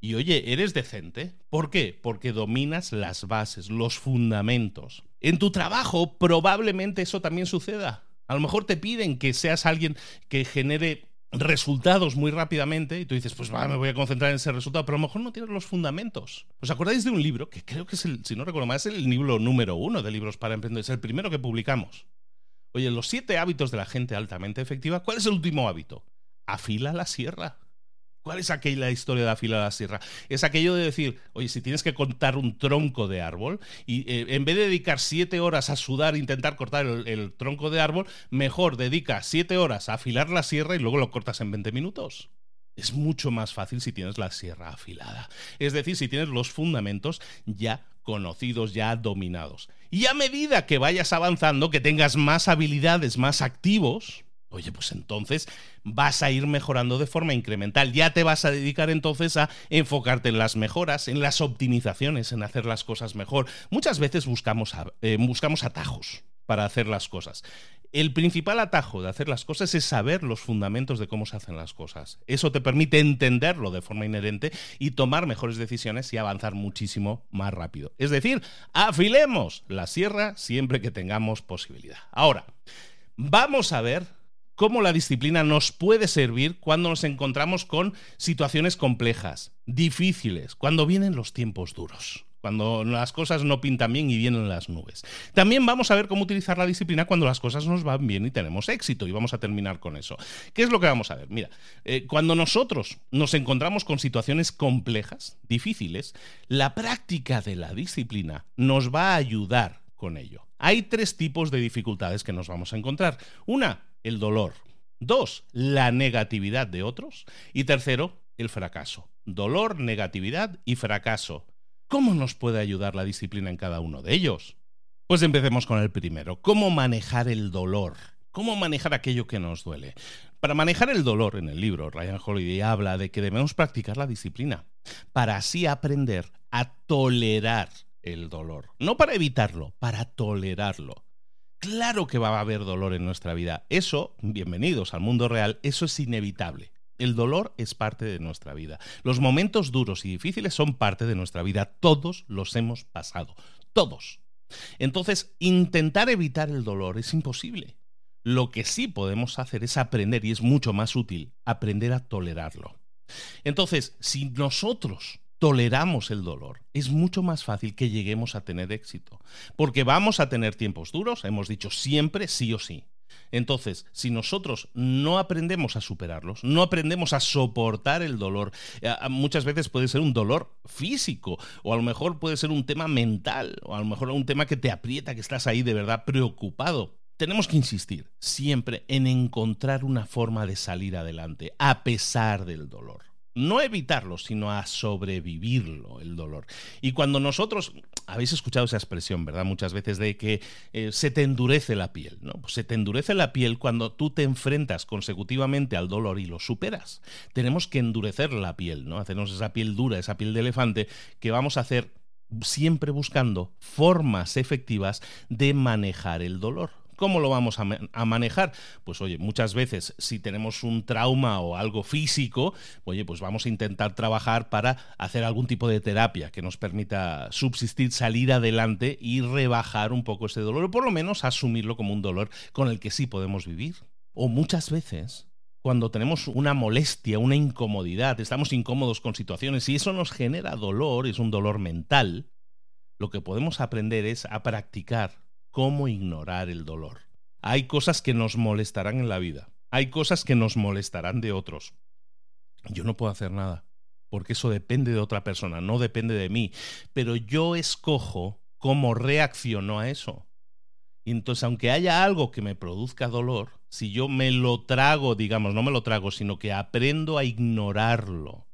y oye, eres decente. ¿Por qué? Porque dominas las bases, los fundamentos. En tu trabajo probablemente eso también suceda. A lo mejor te piden que seas alguien que genere resultados muy rápidamente y tú dices, pues va, me voy a concentrar en ese resultado, pero a lo mejor no tienes los fundamentos. ¿Os acordáis de un libro que creo que es el, si no recuerdo mal, es el libro número uno de libros para emprendedores, el primero que publicamos? Oye, los siete hábitos de la gente altamente efectiva, ¿cuál es el último hábito? Afila la sierra. ¿Cuál es aquella historia de afilar la sierra? Es aquello de decir, oye, si tienes que cortar un tronco de árbol y eh, en vez de dedicar siete horas a sudar intentar cortar el, tronco de árbol, mejor dedica siete horas a afilar la sierra y luego lo cortas en 20 minutos. Es mucho más fácil si tienes la sierra afilada. Es decir, si tienes los fundamentos ya conocidos, ya dominados. Y a medida que vayas avanzando, que tengas más habilidades, más activos, Oye, pues entonces vas a ir mejorando de forma incremental. Ya te vas a dedicar entonces a enfocarte en las mejoras, en las optimizaciones, en hacer las cosas mejor. Muchas veces buscamos, eh, buscamos atajos para hacer las cosas. El principal atajo de hacer las cosas es saber los fundamentos de cómo se hacen las cosas. Eso te permite entenderlo de forma inherente y tomar mejores decisiones y avanzar muchísimo más rápido. Es decir, afilemos la sierra siempre que tengamos posibilidad. Ahora, vamos a ver cómo la disciplina nos puede servir cuando nos encontramos con situaciones complejas, difíciles, cuando vienen los tiempos duros cuando las cosas no pintan bien y vienen las nubes. También vamos a ver cómo utilizar la disciplina cuando las cosas nos van bien y tenemos éxito, y vamos a terminar con eso. ¿Qué es lo que vamos a ver? Mira, eh, cuando nosotros nos encontramos con situaciones complejas, difíciles, la práctica de la disciplina nos va a ayudar con ello. Hay tres tipos de dificultades que nos vamos a encontrar. Una, el dolor. Dos, la negatividad de otros. Y tercero, el fracaso. Dolor, negatividad y fracaso. ¿Cómo nos puede ayudar la disciplina en cada uno de ellos? Pues empecemos con el primero. ¿Cómo manejar el dolor? ¿Cómo manejar aquello que nos duele? Para manejar el dolor en el libro, Ryan Holiday habla de que debemos practicar la disciplina para así aprender a tolerar el dolor. No para evitarlo, para tolerarlo. Claro que va a haber dolor en nuestra vida. Eso, bienvenidos al mundo real, eso es inevitable. El dolor es parte de nuestra vida. Los momentos duros y difíciles son parte de nuestra vida. Todos los hemos pasado. Todos. Entonces, intentar evitar el dolor es imposible. Lo que sí podemos hacer es aprender, y es mucho más útil, aprender a tolerarlo. Entonces, si nosotros toleramos el dolor, es mucho más fácil que lleguemos a tener éxito. Porque vamos a tener tiempos duros, hemos dicho siempre, sí o sí. Entonces, si nosotros no aprendemos a superarlos, no aprendemos a soportar el dolor, eh, muchas veces puede ser un dolor físico, o a lo mejor puede ser un tema mental, o a lo mejor un tema que te aprieta, que estás ahí de verdad preocupado. Tenemos que insistir siempre en encontrar una forma de salir adelante, a pesar del dolor no evitarlo, sino a sobrevivirlo, el dolor. Y cuando nosotros, habéis escuchado esa expresión, ¿verdad? Muchas veces de que eh, se te endurece la piel, ¿no? Pues se te endurece la piel cuando tú te enfrentas consecutivamente al dolor y lo superas. Tenemos que endurecer la piel, ¿no? Hacernos esa piel dura, esa piel de elefante, que vamos a hacer siempre buscando formas efectivas de manejar el dolor. ¿Cómo lo vamos a, manejar? Pues oye, muchas veces si tenemos un trauma o algo físico, oye, pues vamos a intentar trabajar para hacer algún tipo de terapia que nos permita subsistir, salir adelante y rebajar un poco ese dolor, o por lo menos asumirlo como un dolor con el que sí podemos vivir. O muchas veces cuando tenemos una molestia, una incomodidad, estamos incómodos con situaciones y eso nos genera dolor, es un dolor mental, lo que podemos aprender es a practicar cómo ignorar el dolor. Hay cosas que nos molestarán en la vida, hay cosas que nos molestarán de otros. Yo no puedo hacer nada, porque eso depende de otra persona, no depende de mí, pero yo escojo cómo reacciono a eso. Y entonces, aunque haya algo que me produzca dolor, si yo me lo trago, digamos, no me lo trago, sino que aprendo a ignorarlo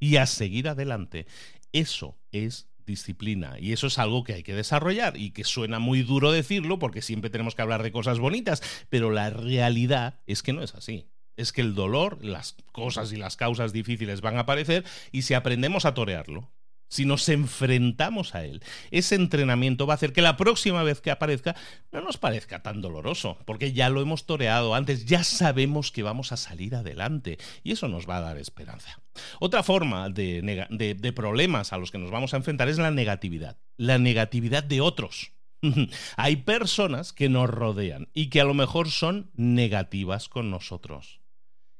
y a seguir adelante, eso es disciplina. Y eso es algo que hay que desarrollar y que suena muy duro decirlo porque siempre tenemos que hablar de cosas bonitas, pero la realidad es que no es así. Es que el dolor, las cosas y las causas difíciles van a aparecer y si aprendemos a torearlo, si nos enfrentamos a él, ese entrenamiento va a hacer que la próxima vez que aparezca no nos parezca tan doloroso, porque ya lo hemos toreado antes, ya sabemos que vamos a salir adelante y eso nos va a dar esperanza. Otra forma de, de problemas a los que nos vamos a enfrentar es la negatividad, la negatividad de otros. Hay personas que nos rodean y que a lo mejor son negativas con nosotros.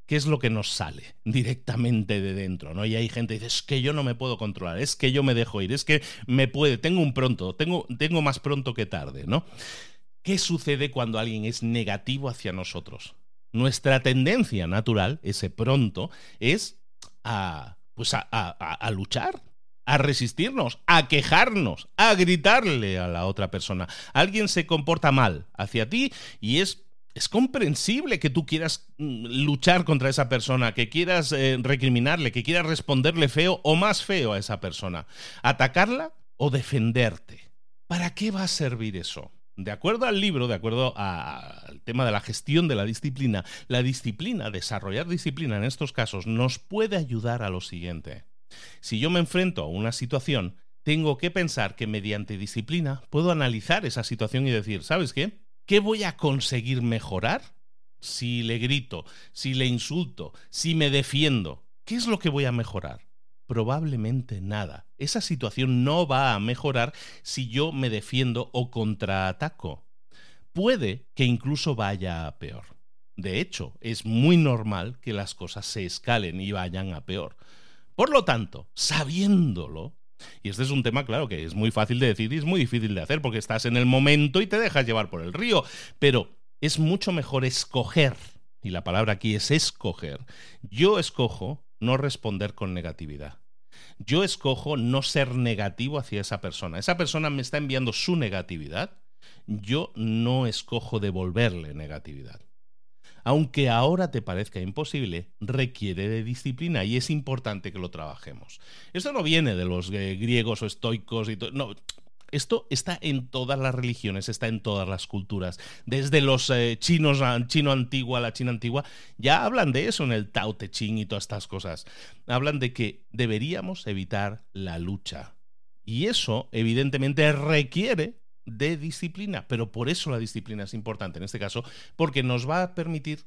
¿Qué es lo que nos sale directamente de dentro? ¿no? Y hay gente que dice, es que yo no me puedo controlar, es que yo me dejo ir, es que me puede, tengo un pronto, tengo, tengo más pronto que tarde, ¿no? ¿Qué sucede cuando alguien es negativo hacia nosotros? Nuestra tendencia natural, ese pronto, es a, pues a, a luchar, a resistirnos, a quejarnos, a gritarle a la otra persona. Alguien se comporta mal hacia ti y es es comprensible que tú quieras mm, luchar contra esa persona, que quieras eh, recriminarle, que quieras responderle feo o más feo a esa persona. Atacarla o defenderte. ¿Para qué va a servir eso? De acuerdo al libro, de acuerdo al tema de la gestión de la disciplina, la disciplina, desarrollar disciplina en estos casos, nos puede ayudar a lo siguiente. Si yo me enfrento a una situación, tengo que pensar que mediante disciplina puedo analizar esa situación y decir, ¿sabes qué? ¿Qué voy a conseguir mejorar si le grito, si le insulto, si me defiendo? ¿Qué es lo que voy a mejorar? Probablemente nada. Esa situación no va a mejorar si yo me defiendo o contraataco. Puede que incluso vaya a peor. De hecho, es muy normal que las cosas se escalen y vayan a peor. Por lo tanto, sabiéndolo, y este es un tema, claro, que es muy fácil de decir y es muy difícil de hacer porque estás en el momento y te dejas llevar por el río. Pero es mucho mejor escoger, y la palabra aquí es escoger. Yo escojo no responder con negatividad. Yo escojo no ser negativo hacia esa persona. Esa persona me está enviando su negatividad. Yo no escojo devolverle negatividad aunque ahora te parezca imposible, requiere de disciplina y es importante que lo trabajemos. Esto no viene de los eh, griegos o estoicos y todo. No, esto está en todas las religiones, está en todas las culturas. Desde los eh, chinos, chino antiguo a la China antigua, ya hablan de eso en el Tao Te Ching y todas estas cosas. Hablan de que deberíamos evitar la lucha. Y eso, evidentemente, requiere de disciplina, pero por eso la disciplina es importante en este caso, porque nos va a permitir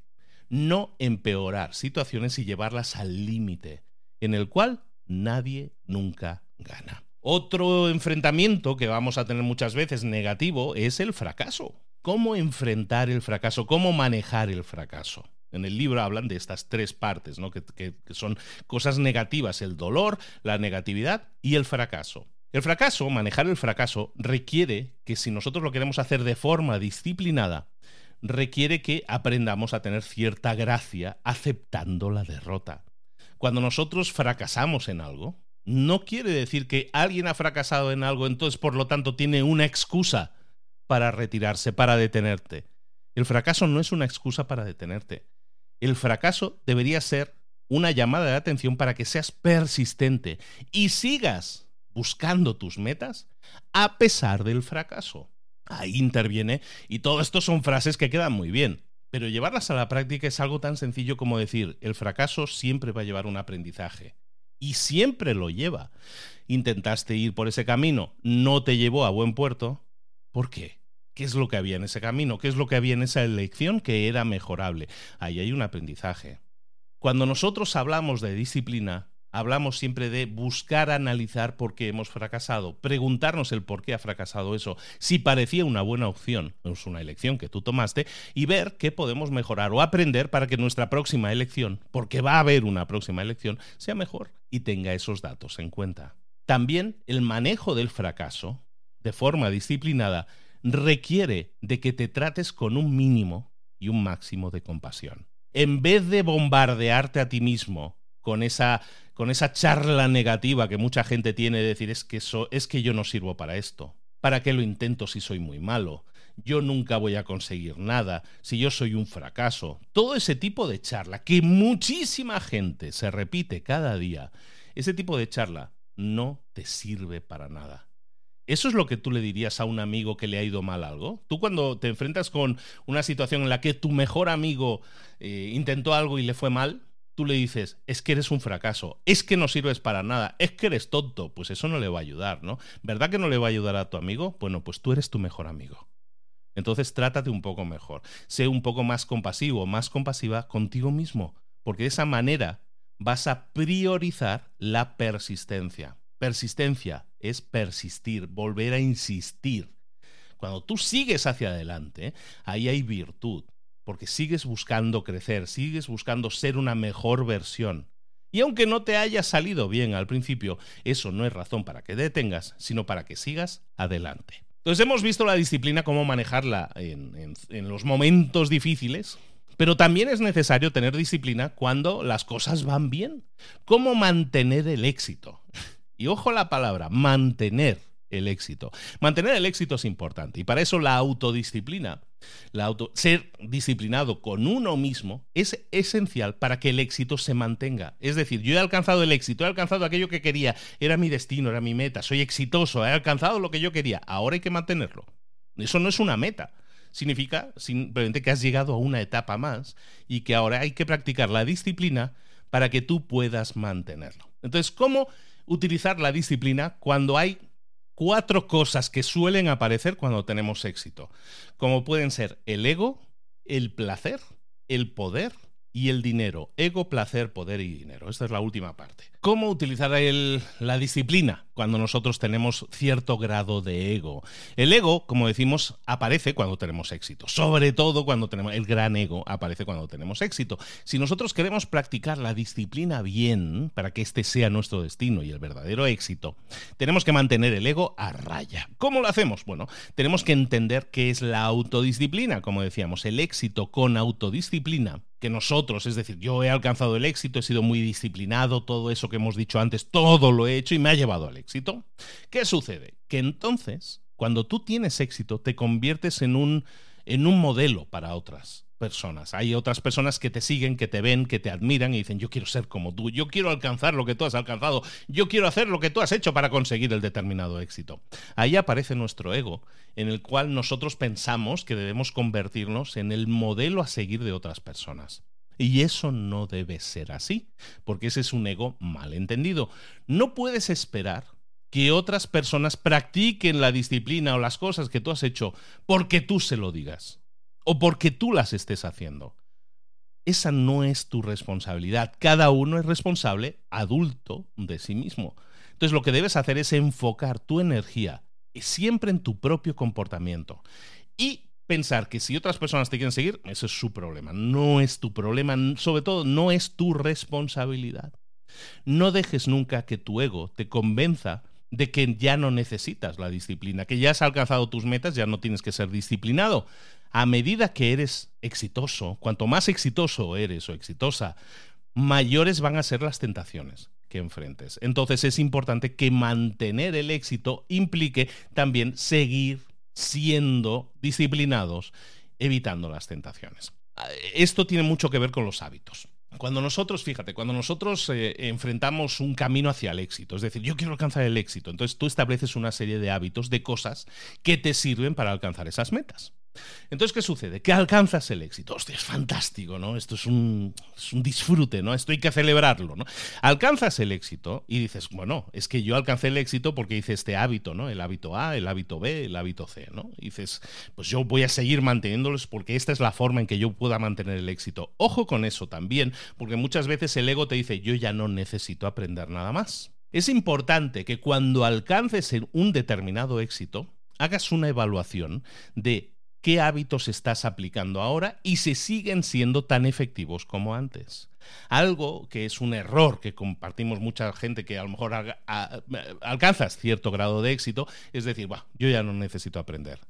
no empeorar situaciones y llevarlas al límite, en el cual nadie nunca gana. Otro enfrentamiento que vamos a tener muchas veces negativo es el fracaso. ¿Cómo enfrentar el fracaso? ¿Cómo manejar el fracaso? En el libro hablan de estas tres partes, ¿no? que, que son cosas negativas, el dolor, la negatividad y el fracaso. El fracaso, manejar el fracaso, requiere que si nosotros lo queremos hacer de forma disciplinada, requiere que aprendamos a tener cierta gracia aceptando la derrota. Cuando nosotros fracasamos en algo, no quiere decir que alguien ha fracasado en algo, entonces por lo tanto tiene una excusa para retirarse, para detenerte. El fracaso no es una excusa para detenerte. El fracaso debería ser una llamada de atención para que seas persistente y sigas buscando tus metas a pesar del fracaso. Ahí interviene y todo esto son frases que quedan muy bien, pero llevarlas a la práctica es algo tan sencillo como decir, el fracaso siempre va a llevar un aprendizaje y siempre lo lleva. Intentaste ir por ese camino, no te llevó a buen puerto. ¿Por qué? ¿Qué es lo que había en ese camino? ¿Qué es lo que había en esa elección que era mejorable? Ahí hay un aprendizaje. Cuando nosotros hablamos de disciplina, hablamos siempre de buscar analizar por qué hemos fracasado, preguntarnos el por qué ha fracasado eso, si parecía una buena opción, es una elección que tú tomaste, y ver qué podemos mejorar o aprender para que nuestra próxima elección, porque va a haber una próxima elección, sea mejor y tenga esos datos en cuenta. También el manejo del fracaso, de forma disciplinada, requiere de que te trates con un mínimo y un máximo de compasión. En vez de bombardearte a ti mismo con esa, con esa charla negativa que mucha gente tiene de decir es que, es que yo no sirvo para esto. ¿Para qué lo intento si soy muy malo? Yo nunca voy a conseguir nada, si yo soy un fracaso. Todo ese tipo de charla que muchísima gente se repite cada día, ese tipo de charla no te sirve para nada. ¿Eso es lo que tú le dirías a un amigo que le ha ido mal algo? Tú cuando te enfrentas con una situación en la que tu mejor amigo eh, intentó algo y le fue mal, tú le dices, es que eres un fracaso, es que no sirves para nada, es que eres tonto, pues eso no le va a ayudar, ¿no? ¿Verdad que no le va a ayudar a tu amigo? Bueno, pues tú eres tu mejor amigo. Entonces trátate un poco mejor, sé un poco más compasivo, más compasiva contigo mismo, porque de esa manera vas a priorizar la persistencia. Persistencia es persistir, volver a insistir. Cuando tú sigues hacia adelante, ahí hay virtud porque sigues buscando crecer, sigues buscando ser una mejor versión. Y aunque no te haya salido bien al principio, eso no es razón para que detengas, sino para que sigas adelante. Entonces hemos visto la disciplina, cómo manejarla en, en los momentos difíciles, pero también es necesario tener disciplina cuando las cosas van bien. ¿Cómo mantener el éxito? Y ojo la palabra, mantener el éxito. Mantener el éxito es importante y para eso la autodisciplina, la auto, ser disciplinado con uno mismo es esencial para que el éxito se mantenga. Es decir, yo he alcanzado el éxito, he alcanzado aquello que quería, era mi destino, era mi meta, soy exitoso, he alcanzado lo que yo quería, ahora hay que mantenerlo. Eso no es una meta. Significa simplemente que has llegado a una etapa más y que ahora hay que practicar la disciplina para que tú puedas mantenerlo. Entonces, ¿cómo utilizar la disciplina cuando hay cuatro cosas que suelen aparecer cuando tenemos éxito, como pueden ser el ego, el placer, el poder y el dinero. Ego, placer, poder y dinero. Esta es la última parte. ¿Cómo utilizar la disciplina cuando nosotros tenemos cierto grado de ego? El ego, como decimos, aparece cuando tenemos éxito. Sobre todo cuando tenemos el gran ego aparece cuando tenemos éxito. Si nosotros queremos practicar la disciplina bien para que este sea nuestro destino y el verdadero éxito, tenemos que mantener el ego a raya. ¿Cómo lo hacemos? Bueno, tenemos que entender qué es la autodisciplina, como decíamos, el éxito con autodisciplina que nosotros, es decir, yo he alcanzado el éxito, he sido muy disciplinado, todo eso que hemos dicho antes, todo lo he hecho y me ha llevado al éxito. ¿Qué sucede? Que entonces, cuando tú tienes éxito, te conviertes en un, en un modelo para otras personas. Hay otras personas que te siguen, que te ven, que te admiran y dicen, yo quiero ser como tú, yo quiero alcanzar lo que tú has alcanzado, yo quiero hacer lo que tú has hecho para conseguir el determinado éxito. Ahí aparece nuestro ego, en el cual nosotros pensamos que debemos convertirnos en el modelo a seguir de otras personas. Y eso no debe ser así, porque ese es un ego mal entendido. No puedes esperar que otras personas practiquen la disciplina o las cosas que tú has hecho porque tú se lo digas o porque tú las estés haciendo. Esa no es tu responsabilidad. Cada uno es responsable adulto de sí mismo. Entonces lo que debes hacer es enfocar tu energía siempre en tu propio comportamiento. Y pensar que si otras personas te quieren seguir, eso es su problema. No es tu problema, sobre todo no es tu responsabilidad. No dejes nunca que tu ego te convenza de que ya no necesitas la disciplina, que ya has alcanzado tus metas, ya no tienes que ser disciplinado. A medida que eres exitoso, cuanto más exitoso eres o exitosa, mayores van a ser las tentaciones que enfrentes. Entonces es importante que mantener el éxito implique también seguir siendo disciplinados, evitando las tentaciones. Esto tiene mucho que ver con los hábitos. Cuando nosotros, fíjate, cuando nosotros eh, enfrentamos un camino hacia el éxito, es decir, yo quiero alcanzar el éxito, entonces tú estableces una serie de hábitos, de cosas que te sirven para alcanzar esas metas. Entonces, ¿qué sucede? Que alcanzas el éxito. Hostia, es fantástico, ¿no? Esto es un, disfrute, ¿no? Esto hay que celebrarlo, ¿no? Alcanzas el éxito y dices, bueno, es que yo alcancé el éxito porque hice este hábito, ¿no? El hábito A, el hábito B, el hábito C, ¿no? Dices, pues yo voy a seguir manteniéndolos porque esta es la forma en que yo pueda mantener el éxito. Ojo con eso también, porque muchas veces el ego te dice, yo ya no necesito aprender nada más. Es importante que cuando alcances un determinado éxito, hagas una evaluación de qué hábitos estás aplicando ahora y si siguen siendo tan efectivos como antes. Algo que es un error que compartimos mucha gente que a lo mejor alcanzas cierto grado de éxito, es decir, yo ya no necesito aprender.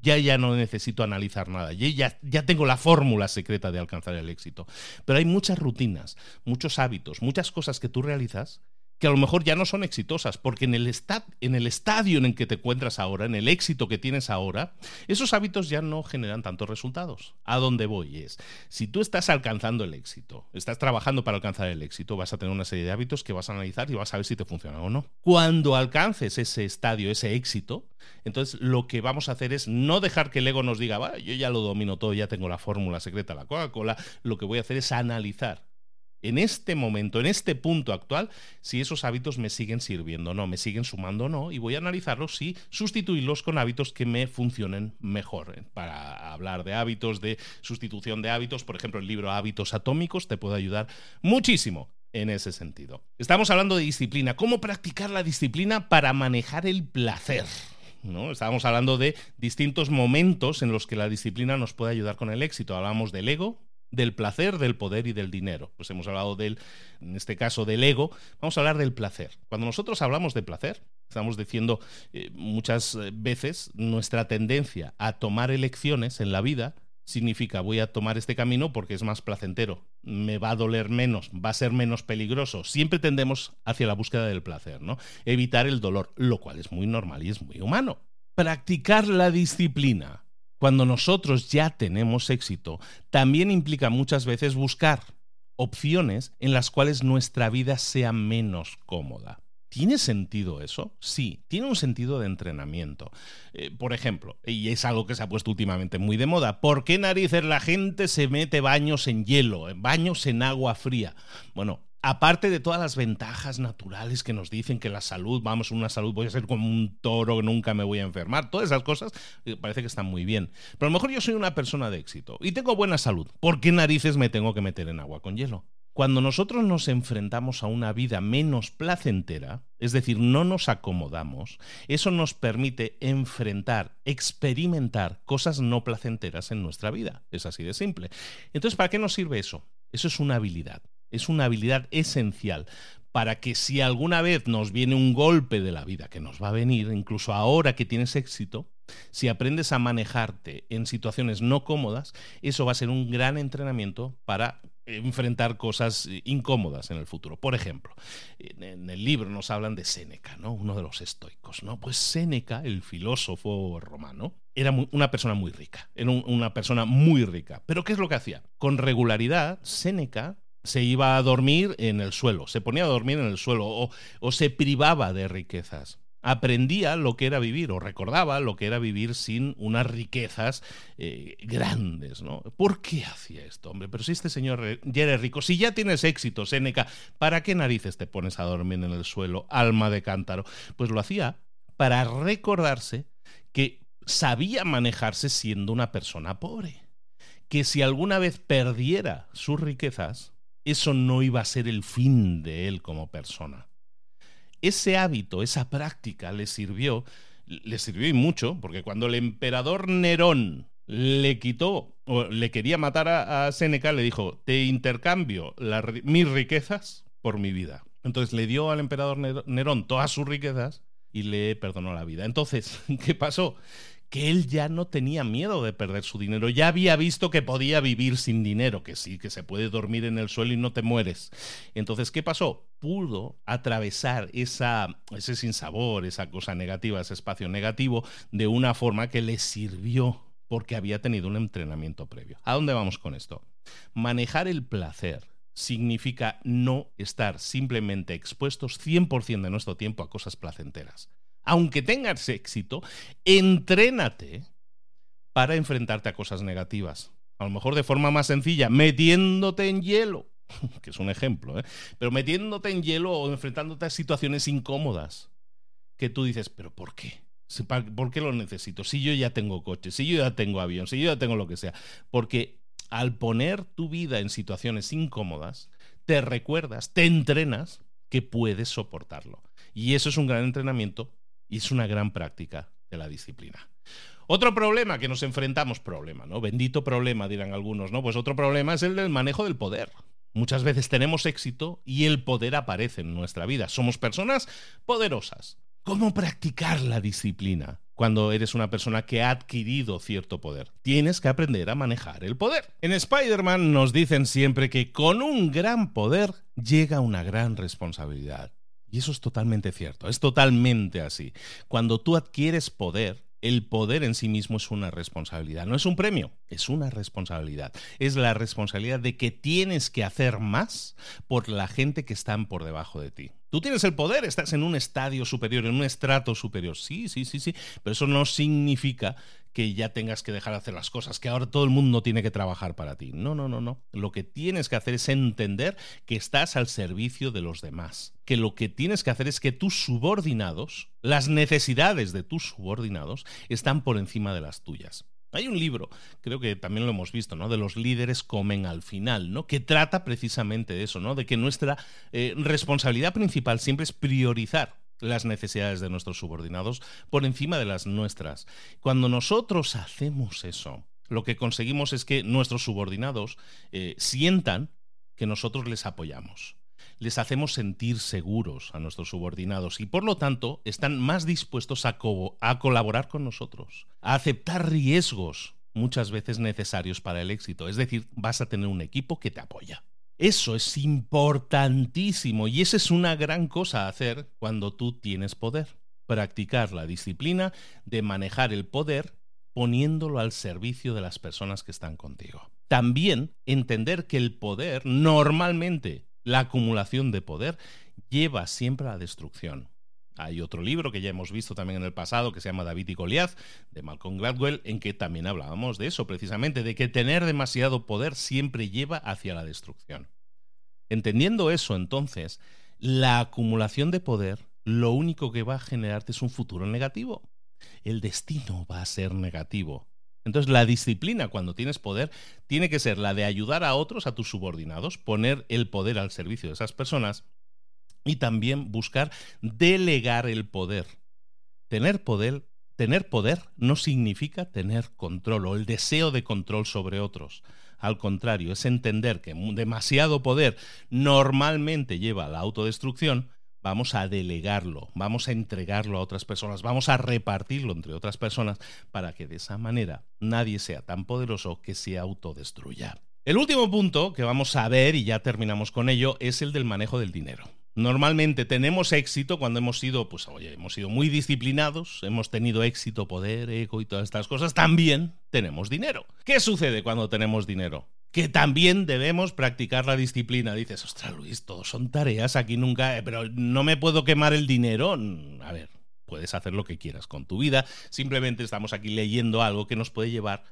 Ya ya no necesito analizar nada. ya, ya tengo la fórmula secreta de alcanzar el éxito. Pero hay muchas rutinas, muchos hábitos, muchas cosas que tú realizas que a lo mejor ya no son exitosas, porque en el, en el estadio en el que te encuentras ahora, en el éxito que tienes ahora, esos hábitos ya no generan tantos resultados. A dónde voy es, si tú estás alcanzando el éxito, estás trabajando para alcanzar el éxito, vas a tener una serie de hábitos que vas a analizar y vas a ver si te funcionan o no. Cuando alcances ese estadio, ese éxito, entonces lo que vamos a hacer es no dejar que el ego nos diga, yo ya lo domino todo, ya tengo la fórmula secreta, la Coca-Cola, lo que voy a hacer es analizar en este momento, en este punto actual, si esos hábitos me siguen sirviendo o no, me siguen sumando o no, y voy a analizarlos y sustituirlos con hábitos que me funcionen mejor. ¿eh? Para hablar de hábitos, de sustitución de hábitos, por ejemplo, el libro Hábitos Atómicos te puede ayudar muchísimo en ese sentido. Estamos hablando de disciplina, cómo practicar la disciplina para manejar el placer. ¿No? Estábamos hablando de distintos momentos en los que la disciplina nos puede ayudar con el éxito. Hablamos del ego, del placer, del poder y del dinero. Pues hemos hablado del, en este caso, del ego. Vamos a hablar del placer. Cuando nosotros hablamos de placer, estamos diciendo eh, muchas eh, veces nuestra tendencia a tomar elecciones en la vida significa voy a tomar este camino porque es más placentero, me va a doler menos, va a ser menos peligroso. Siempre tendemos hacia la búsqueda del placer, ¿no? Evitar el dolor, lo cual es muy normal y es muy humano. Practicar la disciplina cuando nosotros ya tenemos éxito, también implica muchas veces buscar opciones en las cuales nuestra vida sea menos cómoda. ¿Tiene sentido eso? Sí, tiene un sentido de entrenamiento. Eh, por ejemplo, y es algo que se ha puesto últimamente muy de moda, ¿por qué narices la gente se mete baños en hielo, baños en agua fría? Bueno, aparte de todas las ventajas naturales que nos dicen que la salud, vamos, una salud, voy a ser como un toro, nunca me voy a enfermar, todas esas cosas eh, parece que están muy bien. Pero a lo mejor yo soy una persona de éxito y tengo buena salud. ¿Por qué narices me tengo que meter en agua con hielo? Cuando nosotros nos enfrentamos a una vida menos placentera, es decir, no nos acomodamos, eso nos permite enfrentar, experimentar cosas no placenteras en nuestra vida. Es así de simple. Entonces, ¿para qué nos sirve eso? Eso es una habilidad. Es una habilidad esencial para que si alguna vez nos viene un golpe de la vida que nos va a venir, incluso ahora que tienes éxito, si aprendes a manejarte en situaciones no cómodas, eso va a ser un gran entrenamiento para enfrentar cosas incómodas en el futuro. Por ejemplo, en el libro nos hablan de Séneca, ¿no? Uno de los estoicos, ¿no? Pues Séneca, el filósofo romano, era una persona muy rica, era una persona muy rica. Pero ¿qué es lo que hacía? Con regularidad, Séneca se iba a dormir en el suelo, se ponía a dormir en el suelo o, se privaba de riquezas. Aprendía lo que era vivir o recordaba lo que era vivir sin unas riquezas eh, grandes, ¿no? ¿Por qué hacía esto, hombre? Pero si este señor ya era rico, si ya tienes éxito, Séneca, ¿para qué narices te pones a dormir en el suelo, alma de cántaro? Pues lo hacía para recordarse que sabía manejarse siendo una persona pobre que si alguna vez perdiera sus riquezas, eso no iba a ser el fin de él como persona. Ese hábito, esa práctica le sirvió, le sirvió y mucho, porque cuando el emperador Nerón le quitó o le quería matar a, Seneca, le dijo, te intercambio mis riquezas por mi vida. Entonces le dio al emperador Nerón todas sus riquezas y le perdonó la vida. Entonces, ¿qué pasó? Que él ya no tenía miedo de perder su dinero, ya había visto que podía vivir sin dinero, que sí, que se puede dormir en el suelo y no te mueres. Entonces, ¿qué pasó? Pudo atravesar esa, ese sinsabor, esa cosa negativa, ese espacio negativo, de una forma que le sirvió porque había tenido un entrenamiento previo. ¿A dónde vamos con esto? Manejar el placer significa no estar simplemente expuestos 100% de nuestro tiempo a cosas placenteras. Aunque tengas éxito, entrénate para enfrentarte a cosas negativas. A lo mejor de forma más sencilla, metiéndote en hielo, que es un ejemplo, ¿eh? pero metiéndote en hielo o enfrentándote a situaciones incómodas, que tú dices, pero ¿por qué? ¿Por qué lo necesito? Si yo ya tengo coche, si yo ya tengo avión, si yo ya tengo lo que sea. Porque al poner tu vida en situaciones incómodas, te recuerdas, te entrenas que puedes soportarlo. Y eso es un gran entrenamiento y es una gran práctica de la disciplina. Otro problema que nos enfrentamos, problema, ¿no? Bendito problema, dirán algunos, ¿no? Pues otro problema es el del manejo del poder. Muchas veces tenemos éxito y el poder aparece en nuestra vida. Somos personas poderosas. ¿Cómo practicar la disciplina? cuando eres una persona que ha adquirido cierto poder. Tienes que aprender a manejar el poder. En Spider-Man nos dicen siempre que con un gran poder llega una gran responsabilidad. Y eso es totalmente cierto, es totalmente así. Cuando tú adquieres poder, el poder en sí mismo es una responsabilidad, no es un premio, es una responsabilidad. Es la responsabilidad de que tienes que hacer más por la gente que están por debajo de ti. Tú tienes el poder, estás en un estadio superior, en un estrato superior. Sí, sí, sí, sí. Pero eso no significa que ya tengas que dejar de hacer las cosas, que ahora todo el mundo tiene que trabajar para ti. No, no, no, no. Lo que tienes que hacer es entender que estás al servicio de los demás. Que lo que tienes que hacer es que tus subordinados, las necesidades de tus subordinados, están por encima de las tuyas. Hay un libro, creo que también lo hemos visto, ¿no? De los líderes comen al final, ¿no? Que trata precisamente de eso, ¿no? De que nuestra eh, responsabilidad principal siempre es priorizar las necesidades de nuestros subordinados por encima de las nuestras. Cuando nosotros hacemos eso, lo que conseguimos es que nuestros subordinados eh, sientan que nosotros les apoyamos les hacemos sentir seguros a nuestros subordinados y por lo tanto están más dispuestos a, a colaborar con nosotros, a aceptar riesgos muchas veces necesarios para el éxito. Es decir, vas a tener un equipo que te apoya. Eso es importantísimo y esa es una gran cosa a hacer cuando tú tienes poder. Practicar la disciplina de manejar el poder poniéndolo al servicio de las personas que están contigo. También entender que el poder normalmente la acumulación de poder lleva siempre a la destrucción. Hay otro libro que ya hemos visto también en el pasado que se llama David y Goliath, de Malcolm Gladwell, en que también hablábamos de eso, precisamente, de que tener demasiado poder siempre lleva hacia la destrucción. Entendiendo eso, entonces, la acumulación de poder lo único que va a generarte es un futuro negativo. El destino va a ser negativo. Entonces, la disciplina cuando tienes poder tiene que ser la de ayudar a otros, a tus subordinados, poner el poder al servicio de esas personas y también buscar delegar el poder. Tener poder, tener poder no significa tener control o el deseo de control sobre otros. Al contrario, es entender que demasiado poder normalmente lleva a la autodestrucción vamos a delegarlo, vamos a entregarlo a otras personas, vamos a repartirlo entre otras personas para que de esa manera nadie sea tan poderoso que se autodestruya. El último punto que vamos a ver, y ya terminamos con ello, es el del manejo del dinero. Normalmente tenemos éxito cuando hemos sido, pues oye, hemos sido muy disciplinados, hemos tenido éxito, poder, ego y todas estas cosas, también tenemos dinero. ¿Qué sucede cuando tenemos dinero? que también debemos practicar la disciplina. Dices, ostras Luis, todo son tareas, aquí nunca, eh, pero no me puedo quemar el dinero. Mm, a ver, puedes hacer lo que quieras con tu vida, simplemente estamos aquí leyendo algo que nos puede llevar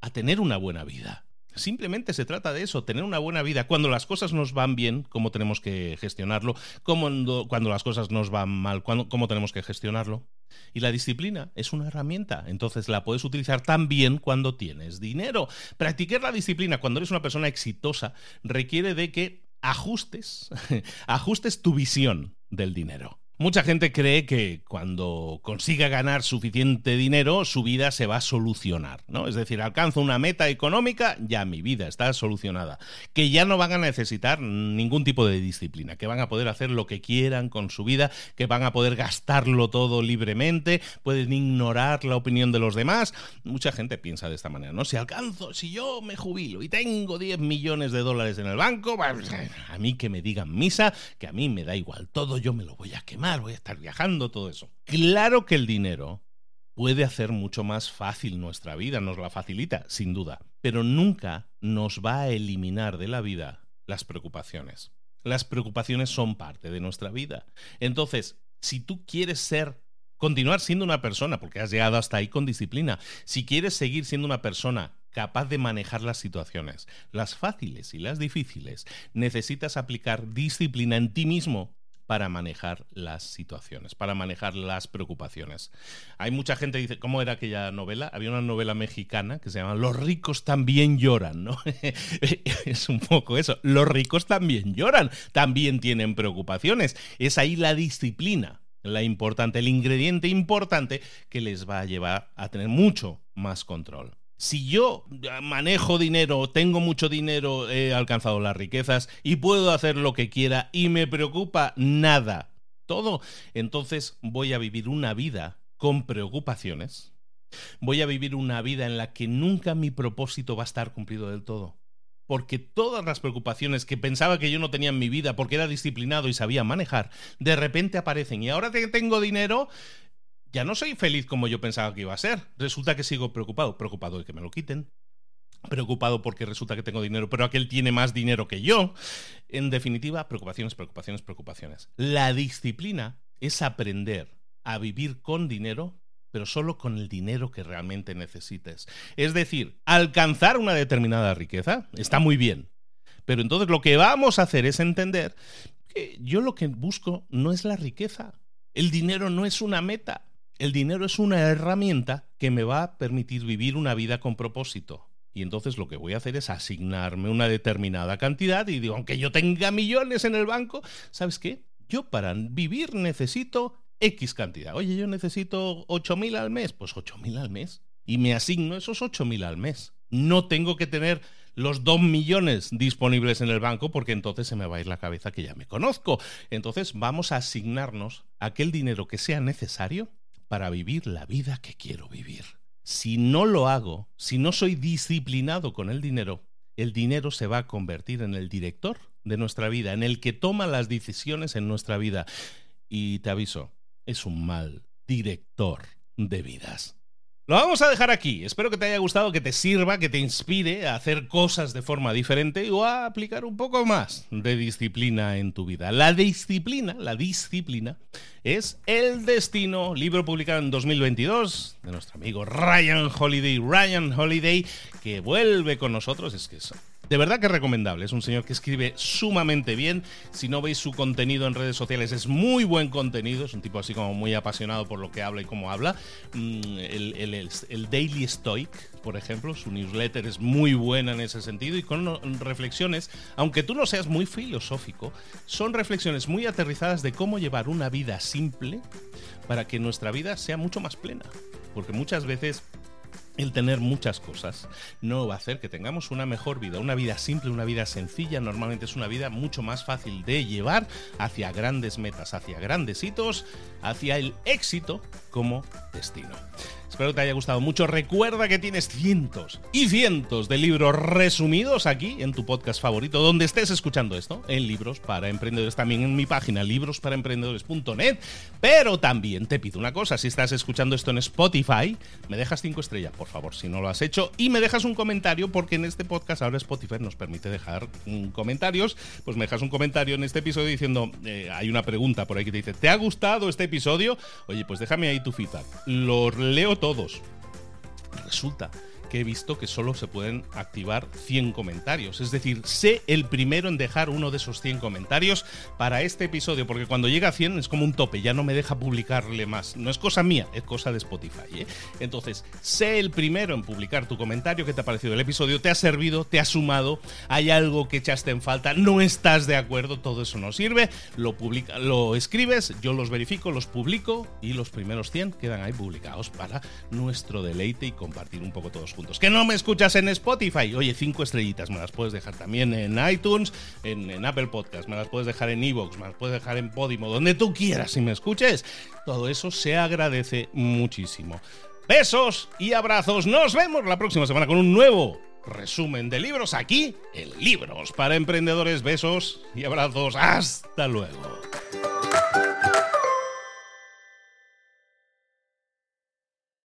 a tener una buena vida. Simplemente se trata de eso, tener una buena vida. Cuando las cosas nos van bien, ¿cómo tenemos que gestionarlo? Cuando, cuando las cosas nos van mal, ¿cómo tenemos que gestionarlo? Y la disciplina es una herramienta, entonces la puedes utilizar también cuando tienes dinero. Practicar la disciplina cuando eres una persona exitosa requiere de que ajustes, ajustes tu visión del dinero. Mucha gente cree que cuando consiga ganar suficiente dinero, su vida se va a solucionar, ¿no? Es decir, alcanzo una meta económica, ya mi vida está solucionada. Que ya no van a necesitar ningún tipo de disciplina, que van a poder hacer lo que quieran con su vida, que van a poder gastarlo todo libremente, pueden ignorar la opinión de los demás. Mucha gente piensa de esta manera, ¿no? Si alcanzo, si yo me jubilo y tengo 10 millones de dólares en el banco, a mí que me digan misa, que a mí me da igual todo, yo me lo voy a quemar voy a estar viajando, todo eso. Claro que el dinero puede hacer mucho más fácil nuestra vida, nos la facilita, sin duda, pero nunca nos va a eliminar de la vida las preocupaciones. Las preocupaciones son parte de nuestra vida. Entonces, si tú quieres ser continuar siendo una persona, porque has llegado hasta ahí con disciplina, si quieres seguir siendo una persona capaz de manejar las situaciones, las fáciles y las difíciles, necesitas aplicar disciplina en ti mismo para manejar las situaciones, para manejar las preocupaciones. Hay mucha gente que dice, ¿cómo era aquella novela? Había una novela mexicana que se llama Los ricos también lloran, ¿no? es un poco eso. Los ricos también lloran, también tienen preocupaciones. Es ahí la disciplina, la importante, el ingrediente importante que les va a llevar a tener mucho más control si yo manejo dinero, tengo mucho dinero, he alcanzado las riquezas y puedo hacer lo que quiera y me preocupa nada, todo, entonces voy a vivir una vida con preocupaciones. Voy a vivir una vida en la que nunca mi propósito va a estar cumplido del todo. Porque todas las preocupaciones que pensaba que yo no tenía en mi vida porque era disciplinado y sabía manejar, de repente aparecen. Y ahora que tengo dinero, ya no soy feliz como yo pensaba que iba a ser. Resulta que sigo preocupado, preocupado de que me lo quiten, preocupado porque resulta que tengo dinero, pero aquel tiene más dinero que yo. En definitiva, preocupaciones, preocupaciones, preocupaciones. La disciplina es aprender a vivir con dinero, pero solo con el dinero que realmente necesites. Es decir, alcanzar una determinada riqueza está muy bien, pero entonces lo que vamos a hacer es entender que yo lo que busco no es la riqueza. El dinero no es una meta. El dinero es una herramienta que me va a permitir vivir una vida con propósito. Y entonces lo que voy a hacer es asignarme una determinada cantidad y digo, aunque yo tenga millones en el banco, ¿sabes qué? Yo para vivir necesito X cantidad. Oye, yo necesito 8.000 al mes, pues 8.000 al mes. Y me asigno esos 8.000 al mes. No tengo que tener los 2 millones disponibles en el banco porque entonces se me va a ir la cabeza que ya me conozco. Entonces vamos a asignarnos aquel dinero que sea necesario para vivir la vida que quiero vivir. Si no lo hago, si no soy disciplinado con el dinero, el dinero se va a convertir en el director de nuestra vida, en el que toma las decisiones en nuestra vida. Y te aviso, es un mal director de vidas. Lo vamos a dejar aquí. Espero que te haya gustado, que te sirva, que te inspire a hacer cosas de forma diferente o a aplicar un poco más de disciplina en tu vida. La disciplina, la disciplina es El Destino, libro publicado en 2022 de nuestro amigo Ryan Holiday. Ryan Holiday, que vuelve con nosotros. Es que es de verdad que es recomendable. Es un señor que escribe sumamente bien. Si no veis su contenido en redes sociales, es muy buen contenido. Es un tipo así como muy apasionado por lo que habla y cómo habla. Mm, el, el Daily Stoic, por ejemplo, su newsletter es muy buena en ese sentido y con reflexiones, aunque tú no seas muy filosófico, son reflexiones muy aterrizadas de cómo llevar una vida simple para que nuestra vida sea mucho más plena. Porque muchas veces el tener muchas cosas no va a hacer que tengamos una mejor vida. Una vida simple, una vida sencilla, normalmente es una vida mucho más fácil de llevar hacia grandes metas, hacia grandes hitos, hacia el éxito como destino. Espero que te haya gustado mucho. Recuerda que tienes cientos y cientos de libros resumidos aquí en tu podcast favorito, donde estés escuchando esto, en Libros para Emprendedores, también en mi página librosparaemprendedores.net. Pero también te pido una cosa, si estás escuchando esto en Spotify, me dejas cinco estrellas, por favor, si no lo has hecho, y me dejas un comentario, porque en este podcast ahora Spotify nos permite dejar mm, comentarios. Pues me dejas un comentario en este episodio diciendo, eh, hay una pregunta por ahí que te dice, ¿te ha gustado este episodio? Oye, pues déjame ahí tu feedback. Lo leo todos. Resulta que he visto que solo se pueden activar 100 comentarios. Es decir, sé el primero en dejar uno de esos 100 comentarios para este episodio, porque cuando llega a 100 es como un tope, ya no me deja publicarle más. No es cosa mía, es cosa de Spotify. ¿eh? Entonces, sé el primero en publicar tu comentario, qué te ha parecido el episodio, te ha servido, te ha sumado, hay algo que echaste en falta, no estás de acuerdo, todo eso no sirve, lo, publica, lo escribes, yo los verifico, los publico y los primeros 100 quedan ahí publicados para nuestro deleite y compartir un poco todos juntos. Que no me escuchas en Spotify, oye, cinco estrellitas, me las puedes dejar también en iTunes, en, Apple Podcast, me las puedes dejar en Evox, me las puedes dejar en Podimo, donde tú quieras si me escuches. Todo eso se agradece muchísimo. Besos y abrazos. Nos vemos la próxima semana con un nuevo resumen de libros aquí en Libros para Emprendedores. Besos y abrazos. Hasta luego.